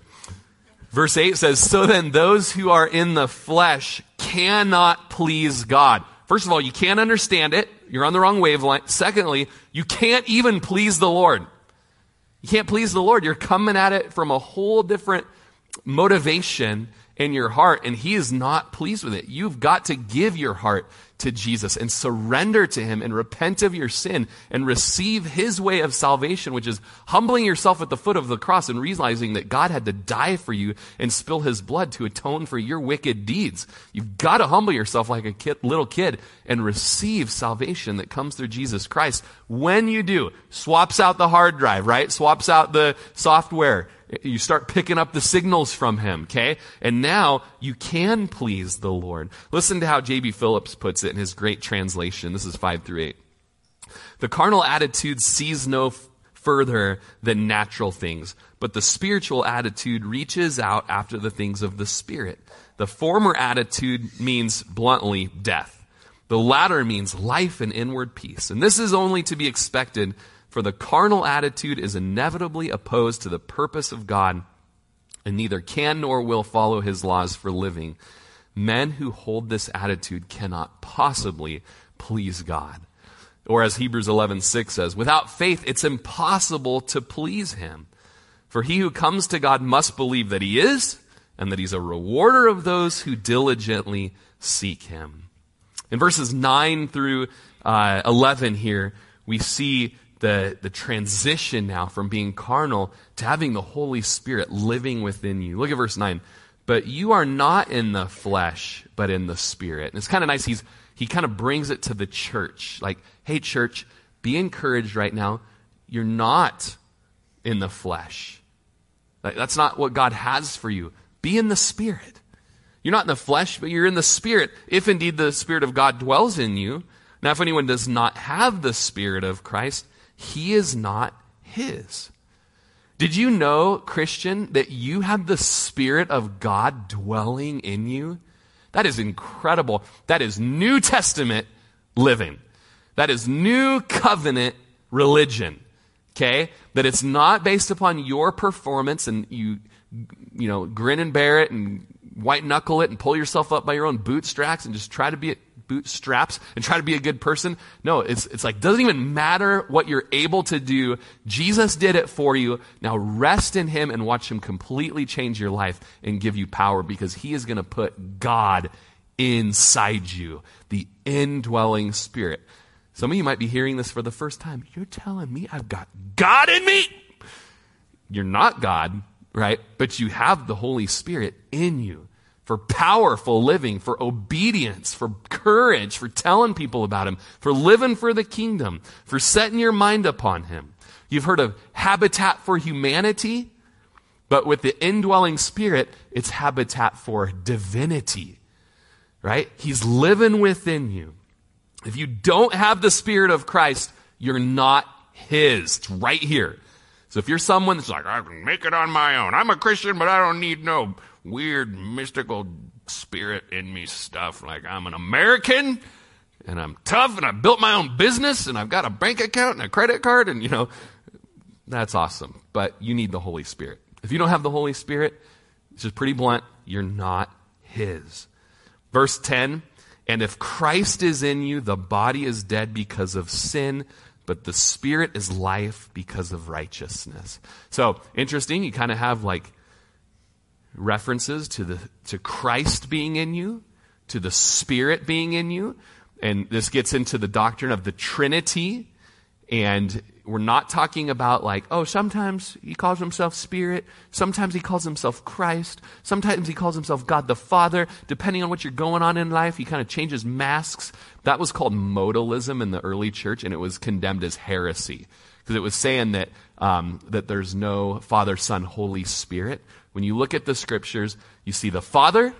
verse 8 says, So then those who are in the flesh cannot please God. First of all, you can't understand it. You're on the wrong wavelength. Secondly, you can't even please the Lord. You can't please the Lord. You're coming at it from a whole different motivation in your heart, and He is not pleased with it. You've got to give your heart to Jesus and surrender to Him and repent of your sin and receive His way of salvation, which is humbling yourself at the foot of the cross and realizing that God had to die for you and spill His blood to atone for your wicked deeds. You've got to humble yourself like a kid, little kid and receive salvation that comes through Jesus Christ. When you do, swaps out the hard drive, right? Swaps out the software you start picking up the signals from him, okay? And now you can please the Lord. Listen to how J.B. Phillips puts it in his great translation. This is 5 through 8. The carnal attitude sees no f- further than natural things, but the spiritual attitude reaches out after the things of the Spirit. The former attitude means bluntly death. The latter means life and inward peace. And this is only to be expected for the carnal attitude is inevitably opposed to the purpose of God and neither can nor will follow his laws for living. Men who hold this attitude cannot possibly please God. Or as Hebrews 11:6 says, without faith it's impossible to please him. For he who comes to God must believe that he is and that he's a rewarder of those who diligently seek him. In verses 9 through uh, 11 here, we see the, the transition now from being carnal to having the Holy Spirit living within you. Look at verse 9. But you are not in the flesh, but in the Spirit. And it's kind of nice. He's, he kind of brings it to the church. Like, hey, church, be encouraged right now. You're not in the flesh. That's not what God has for you. Be in the Spirit. You're not in the flesh, but you're in the Spirit, if indeed the Spirit of God dwells in you. Now, if anyone does not have the Spirit of Christ, he is not his. Did you know, Christian, that you have the Spirit of God dwelling in you? That is incredible. That is New Testament living. That is New Covenant religion. Okay? That it's not based upon your performance and you, you know, grin and bear it and white knuckle it and pull yourself up by your own bootstraps and just try to be bootstraps and try to be a good person. No, it's, it's like, doesn't even matter what you're able to do. Jesus did it for you. Now rest in Him and watch Him completely change your life and give you power because He is going to put God inside you, the indwelling Spirit. Some of you might be hearing this for the first time. You're telling me I've got God in me? You're not God, right? But you have the Holy Spirit in you for powerful living, for obedience, for courage, for telling people about Him, for living for the kingdom, for setting your mind upon Him. You've heard of habitat for humanity, but with the indwelling spirit, it's habitat for divinity, right? He's living within you. If you don't have the spirit of Christ, you're not His. It's right here. So if you're someone that's like, I can make it on my own. I'm a Christian, but I don't need no weird mystical spirit in me stuff. Like I'm an American and I'm tough and I built my own business and I've got a bank account and a credit card and you know, that's awesome. But you need the Holy Spirit. If you don't have the Holy Spirit, it's just pretty blunt, you're not His. Verse 10 And if Christ is in you, the body is dead because of sin, but the Spirit is life because of righteousness. So, interesting, you kind of have like references to the to Christ being in you, to the Spirit being in you, and this gets into the doctrine of the Trinity. And we're not talking about like, oh, sometimes he calls himself Spirit, sometimes he calls himself Christ, sometimes he calls himself God the Father. Depending on what you're going on in life, he kind of changes masks. That was called modalism in the early church, and it was condemned as heresy because it was saying that um, that there's no Father, Son, Holy Spirit. When you look at the scriptures, you see the Father,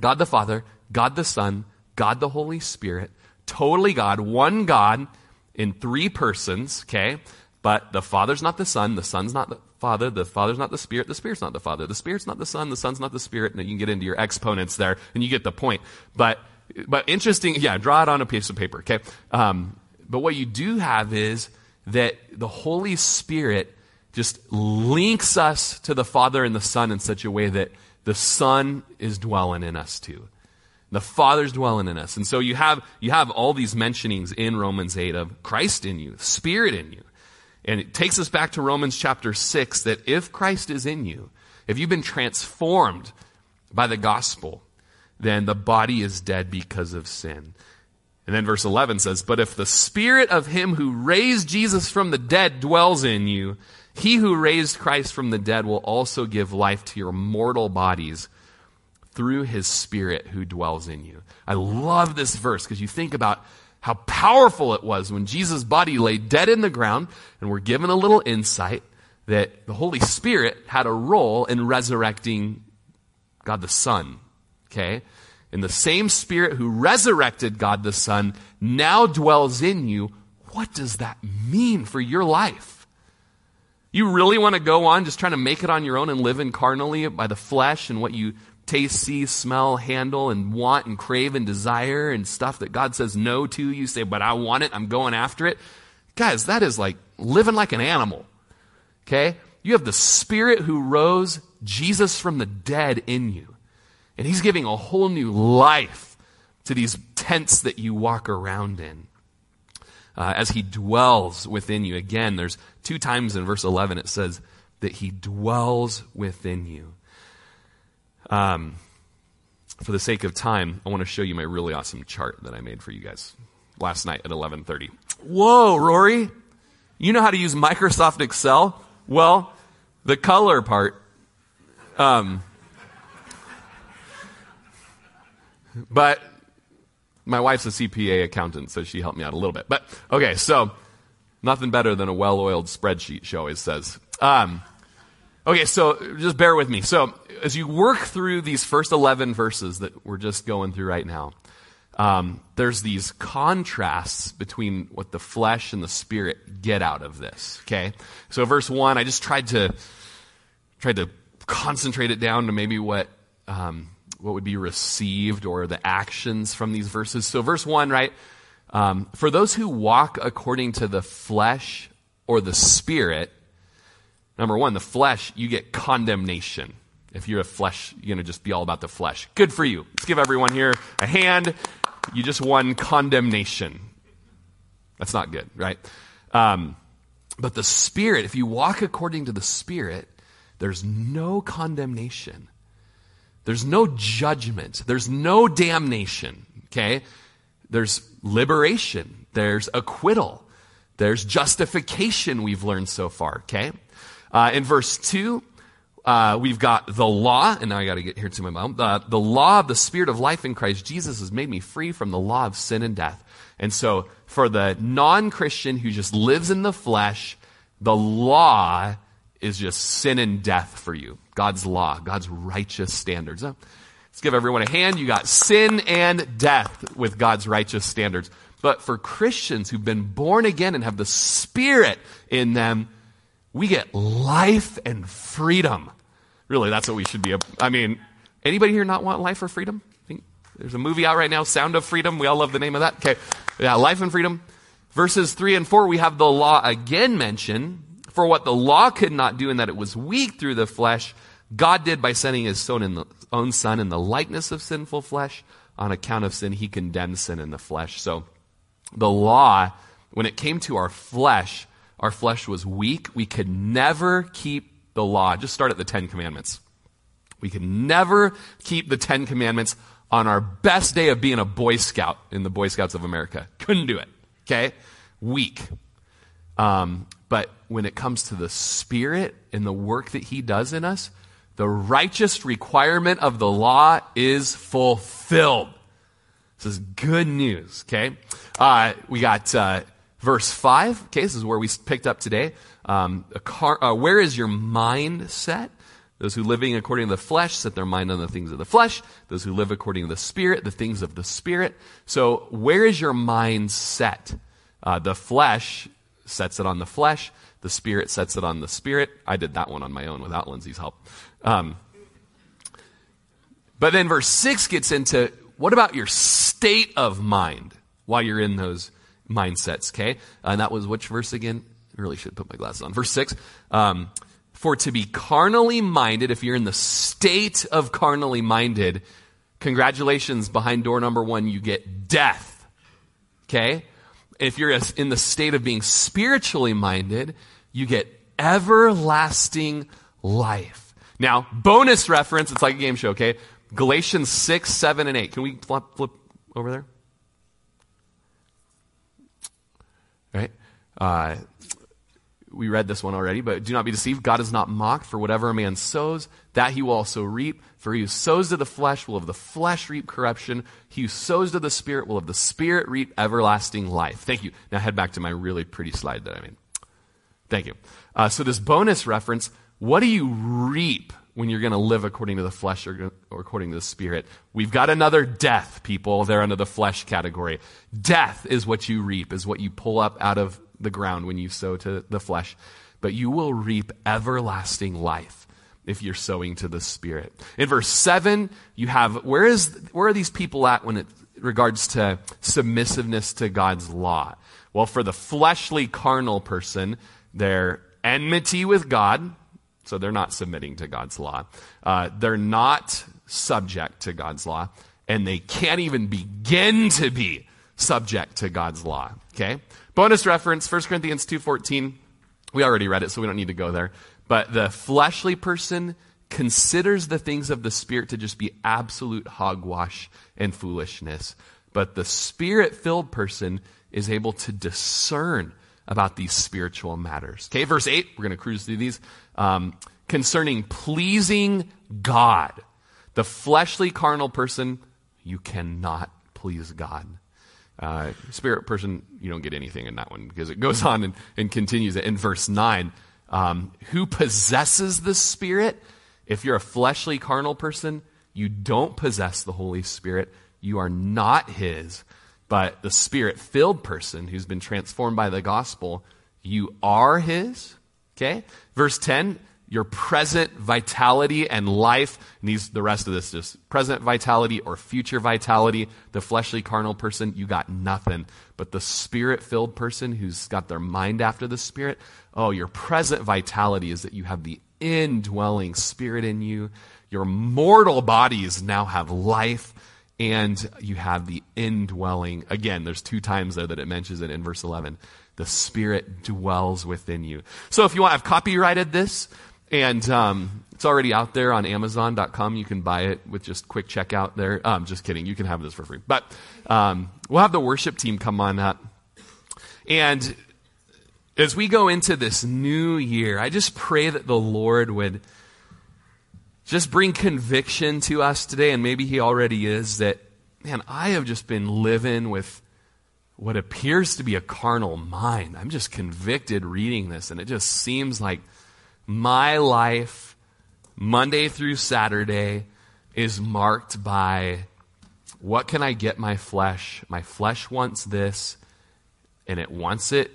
God the Father, God the Son, God the Holy Spirit, totally God, one God in three persons, okay? But the Father's not the Son, the Son's not the Father, the Father's not the Spirit, the Spirit's not the Father, the Spirit's not the Son, the Son's not the Spirit, and you can get into your exponents there, and you get the point. But, but interesting, yeah, draw it on a piece of paper, okay? Um, but what you do have is that the Holy Spirit just links us to the Father and the Son in such a way that the Son is dwelling in us too. The Father's dwelling in us. And so you have, you have all these mentionings in Romans 8 of Christ in you, Spirit in you. And it takes us back to Romans chapter 6 that if Christ is in you, if you've been transformed by the gospel, then the body is dead because of sin. And then verse 11 says, But if the spirit of him who raised Jesus from the dead dwells in you, he who raised Christ from the dead will also give life to your mortal bodies through his spirit who dwells in you. I love this verse because you think about how powerful it was when Jesus' body lay dead in the ground, and we're given a little insight that the Holy Spirit had a role in resurrecting God the Son. Okay? And the same Spirit who resurrected God the Son now dwells in you. What does that mean for your life? You really want to go on just trying to make it on your own and live in carnally by the flesh and what you taste, see, smell, handle, and want and crave and desire and stuff that God says no to. You say, but I want it. I'm going after it. Guys, that is like living like an animal. Okay? You have the Spirit who rose Jesus from the dead in you. And He's giving a whole new life to these tents that you walk around in. Uh, as He dwells within you. Again, there's two times in verse 11 it says that He dwells within you. Um, for the sake of time, I want to show you my really awesome chart that I made for you guys last night at 11:30. Whoa, Rory, you know how to use Microsoft Excel? Well, the color part. Um, but my wife's a CPA accountant, so she helped me out a little bit. But okay, so nothing better than a well-oiled spreadsheet. She always says. Um, okay, so just bear with me. So as you work through these first 11 verses that we're just going through right now, um, there's these contrasts between what the flesh and the spirit get out of this. Okay, so verse one, I just tried to tried to concentrate it down to maybe what um, what would be received or the actions from these verses. So verse one, right? Um, for those who walk according to the flesh or the spirit, number one, the flesh, you get condemnation. If you're a flesh, you're going to just be all about the flesh. Good for you. Let's give everyone here a hand. You just won condemnation. That's not good, right? Um, but the Spirit, if you walk according to the Spirit, there's no condemnation. There's no judgment. There's no damnation, okay? There's liberation. There's acquittal. There's justification we've learned so far, okay? Uh, in verse 2, uh, we've got the law, and now I got to get here to my mom. Uh, the law of the Spirit of life in Christ Jesus has made me free from the law of sin and death. And so, for the non Christian who just lives in the flesh, the law is just sin and death for you. God's law, God's righteous standards. let's give everyone a hand. You got sin and death with God's righteous standards. But for Christians who've been born again and have the Spirit in them, we get life and freedom. Really, that's what we should be. I mean, anybody here not want life or freedom? there's a movie out right now, Sound of Freedom. We all love the name of that. Okay. Yeah, life and freedom. Verses 3 and 4, we have the law again mentioned. For what the law could not do in that it was weak through the flesh, God did by sending his own son in the likeness of sinful flesh. On account of sin, he condemned sin in the flesh. So the law, when it came to our flesh, our flesh was weak. We could never keep the law. Just start at the Ten Commandments. We could never keep the Ten Commandments on our best day of being a Boy Scout in the Boy Scouts of America. Couldn't do it. Okay? Weak. Um, but when it comes to the Spirit and the work that He does in us, the righteous requirement of the law is fulfilled. This is good news, okay? Uh, we got uh, verse 5. Okay, this is where we picked up today. Um, car, uh, where is your mind set? Those who living according to the flesh set their mind on the things of the flesh. Those who live according to the spirit, the things of the spirit. So where is your mind set? Uh, the flesh sets it on the flesh. The spirit sets it on the spirit. I did that one on my own without Lindsay's help. Um, but then verse 6 gets into what about your state of mind while you're in those mindsets, okay? And that was which verse again? I really should put my glasses on. Verse 6. Um, For to be carnally minded, if you're in the state of carnally minded, congratulations, behind door number one, you get death. Okay? If you're in the state of being spiritually minded, you get everlasting life. Now, bonus reference, it's like a game show, okay? Galatians 6, 7, and 8. Can we flip, flip over there? Right? Uh, we read this one already, but do not be deceived. God is not mocked, for whatever a man sows, that he will also reap. For he who sows to the flesh will of the flesh reap corruption. He who sows to the Spirit will of the Spirit reap everlasting life. Thank you. Now head back to my really pretty slide that I made. Thank you. Uh, so this bonus reference, what do you reap when you're going to live according to the flesh or, or, according to the spirit. We've got another death, people. They're under the flesh category. Death is what you reap, is what you pull up out of the ground when you sow to the flesh. But you will reap everlasting life if you're sowing to the spirit. In verse 7, you have where is where are these people at when it regards to submissiveness to God's law? Well, for the fleshly carnal person, they're enmity with God, So they're not submitting to God's law. Uh, they're not subject to God's law, and they can't even begin to be subject to God's law. Okay? Bonus reference, 1 Corinthians 2.14. We already read it, so we don't need to go there. But the fleshly person considers the things of the Spirit to just be absolute hogwash and foolishness. But the Spirit filled person is able to discern about these spiritual matters. Okay, verse 8, we're going to cruise through these. Um, concerning pleasing God. The fleshly, carnal person, you cannot please God. Uh, spirit person, you don't get anything in that one because it goes on and, and continues it in verse 9. Um, who possesses the Spirit? If you're a fleshly, carnal person, you don't possess the Holy Spirit. You are not His. But the Spirit filled person who's been transformed by the gospel, you are His. Okay? Verse 10 your present vitality and life. needs the rest of this, just present vitality or future vitality. The fleshly, carnal person, you got nothing. But the spirit filled person who's got their mind after the spirit, oh, your present vitality is that you have the indwelling spirit in you. Your mortal bodies now have life and you have the indwelling. Again, there's two times there that it mentions it in verse 11. The Spirit dwells within you. So if you want, I've copyrighted this. And um, it's already out there on Amazon.com. You can buy it with just quick checkout there. I'm um, just kidding. You can have this for free. But um, we'll have the worship team come on up. And as we go into this new year, I just pray that the Lord would just bring conviction to us today. And maybe He already is that, man, I have just been living with what appears to be a carnal mind. I'm just convicted reading this. And it just seems like my life, Monday through Saturday, is marked by what can I get my flesh? My flesh wants this, and it wants it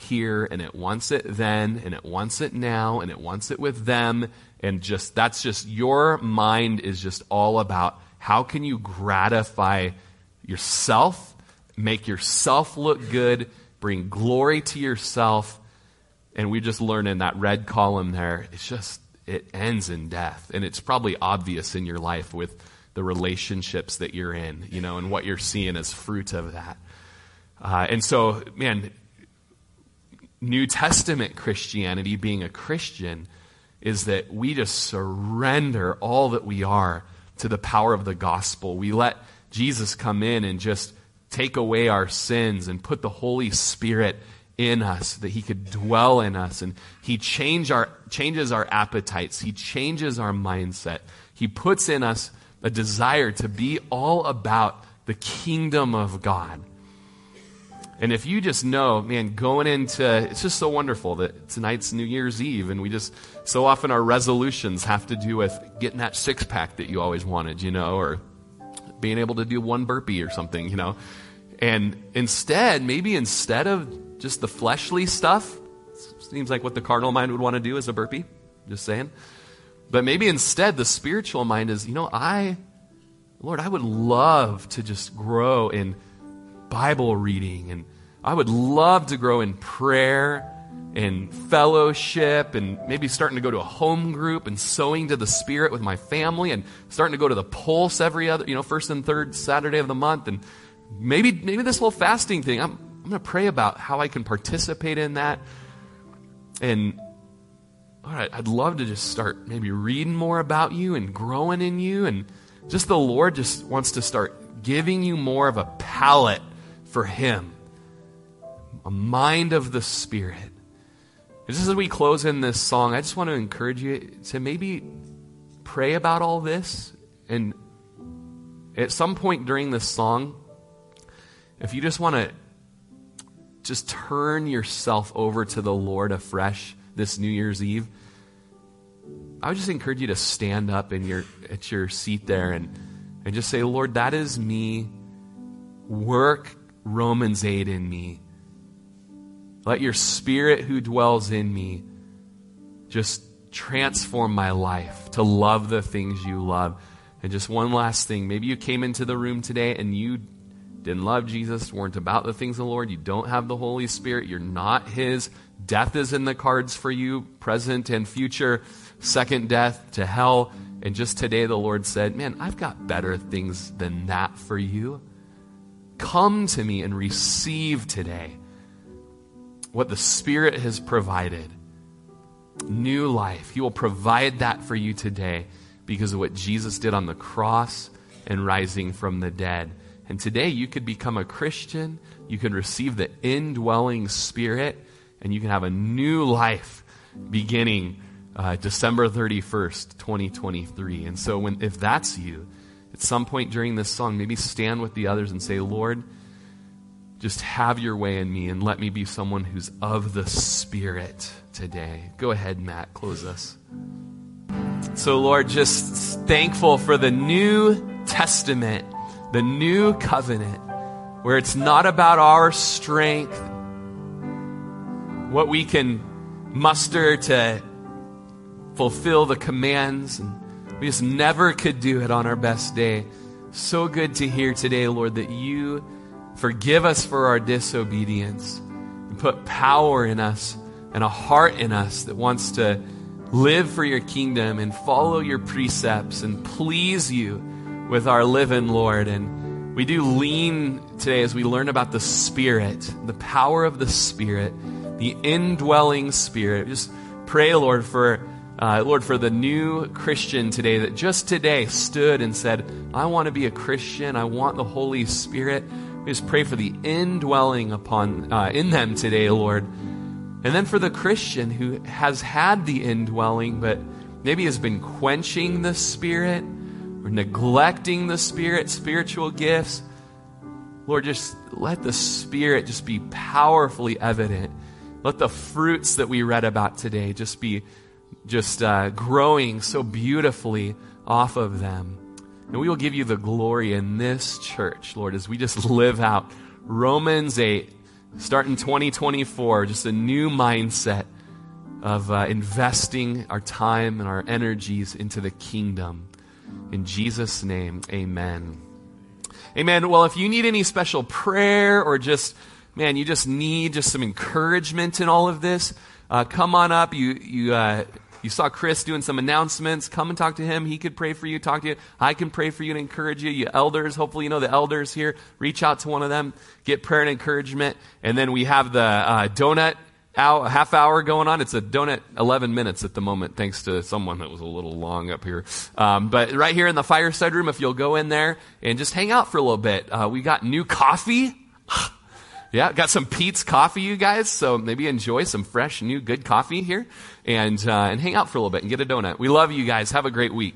here, and it wants it then, and it wants it now, and it wants it with them. And just that's just your mind is just all about how can you gratify yourself, make yourself look good, bring glory to yourself, and we just learn in that red column there, it's just, it ends in death. And it's probably obvious in your life with the relationships that you're in, you know, and what you're seeing as fruit of that. Uh, and so, man, New Testament Christianity, being a Christian, is that we just surrender all that we are to the power of the gospel. We let Jesus come in and just take away our sins and put the Holy Spirit in us, that He could dwell in us. And He change our, changes our appetites, He changes our mindset. He puts in us a desire to be all about the kingdom of God. And if you just know, man, going into, it's just so wonderful that tonight's New Year's Eve, and we just, so often our resolutions have to do with getting that six pack that you always wanted, you know, or being able to do one burpee or something, you know. And instead, maybe instead of just the fleshly stuff. Seems like what the carnal mind would want to do is a burpee. Just saying. But maybe instead the spiritual mind is, you know, I, Lord, I would love to just grow in Bible reading and I would love to grow in prayer and fellowship and maybe starting to go to a home group and sowing to the spirit with my family and starting to go to the pulse every other, you know, first and third Saturday of the month and maybe maybe this little fasting thing. I'm I'm going to pray about how I can participate in that. And all right, I'd love to just start maybe reading more about you and growing in you. And just the Lord just wants to start giving you more of a palate for Him, a mind of the Spirit. Just as we close in this song, I just want to encourage you to maybe pray about all this. And at some point during this song, if you just want to just turn yourself over to the Lord afresh this New Year's Eve, I would just encourage you to stand up in your at your seat there and and just say, Lord, that is me. Work Romans 8 in me. Let your spirit who dwells in me just transform my life to love the things you love. And just one last thing. Maybe you came into the room today and you didn't love Jesus, weren't about the things of the Lord, you don't have the Holy Spirit, you're not His, death is in the cards for you, present and future, second death to hell. And just today, the Lord said, Man, I've got better things than that for you. Come to me and receive today what the Spirit has provided new life. He will provide that for you today because of what Jesus did on the cross and rising from the dead. And today you could become a Christian, you can receive the indwelling Spirit, and you can have a new life beginning uh, December 31st, 2023. And so, when, if that's you, at some point during this song, maybe stand with the others and say, Lord, just have your way in me and let me be someone who's of the Spirit today. Go ahead, Matt, close us. So, Lord, just thankful for the New Testament, the new covenant, where it's not about our strength, what we can muster to fulfill the commands, and we just never could do it on our best day. So good to hear today, Lord, that you forgive us for our disobedience and put power in us and a heart in us that wants to live for your kingdom and follow your precepts and please you with our living, Lord. And we do lean today as we learn about the Spirit, the power of the Spirit, the indwelling Spirit. Just pray, Lord, for. Uh, Lord, for the new Christian today that just today stood and said, I want to be a Christian. I want the Holy Spirit. We just pray for the indwelling upon uh, in them today, Lord. And then for the Christian who has had the indwelling, but maybe has been quenching the Spirit or neglecting the Spirit, spiritual gifts, Lord, just let the Spirit just be powerfully evident. Let the fruits that we read about today just be just uh, growing so beautifully off of them. And we will give you the glory in this church, Lord, as we just live out Romans 8 Starting 2024, just a new mindset of uh, investing our time and our energies into the kingdom. In Jesus' name, amen. Amen. Well, if you need any special prayer or just, man, you just need just some encouragement in all of this, uh, come on up. You, you, uh, you saw Chris doing some announcements. Come and talk to him. He could pray for you, talk to you. I can pray for you and encourage you. You elders, hopefully you know the elders here. Reach out to one of them, get prayer and encouragement. And then we have the uh, donut hour, half hour going on. It's a donut 11 minutes at the moment, thanks to someone that was a little long up here. Um, but right here in the fireside room, if you'll go in there and just hang out for a little bit, uh, we got new coffee. Yeah, got some Peet's coffee, you guys. So maybe enjoy some fresh, new, good coffee here, and uh, and hang out for a little bit and get a donut. We love you guys. Have a great week.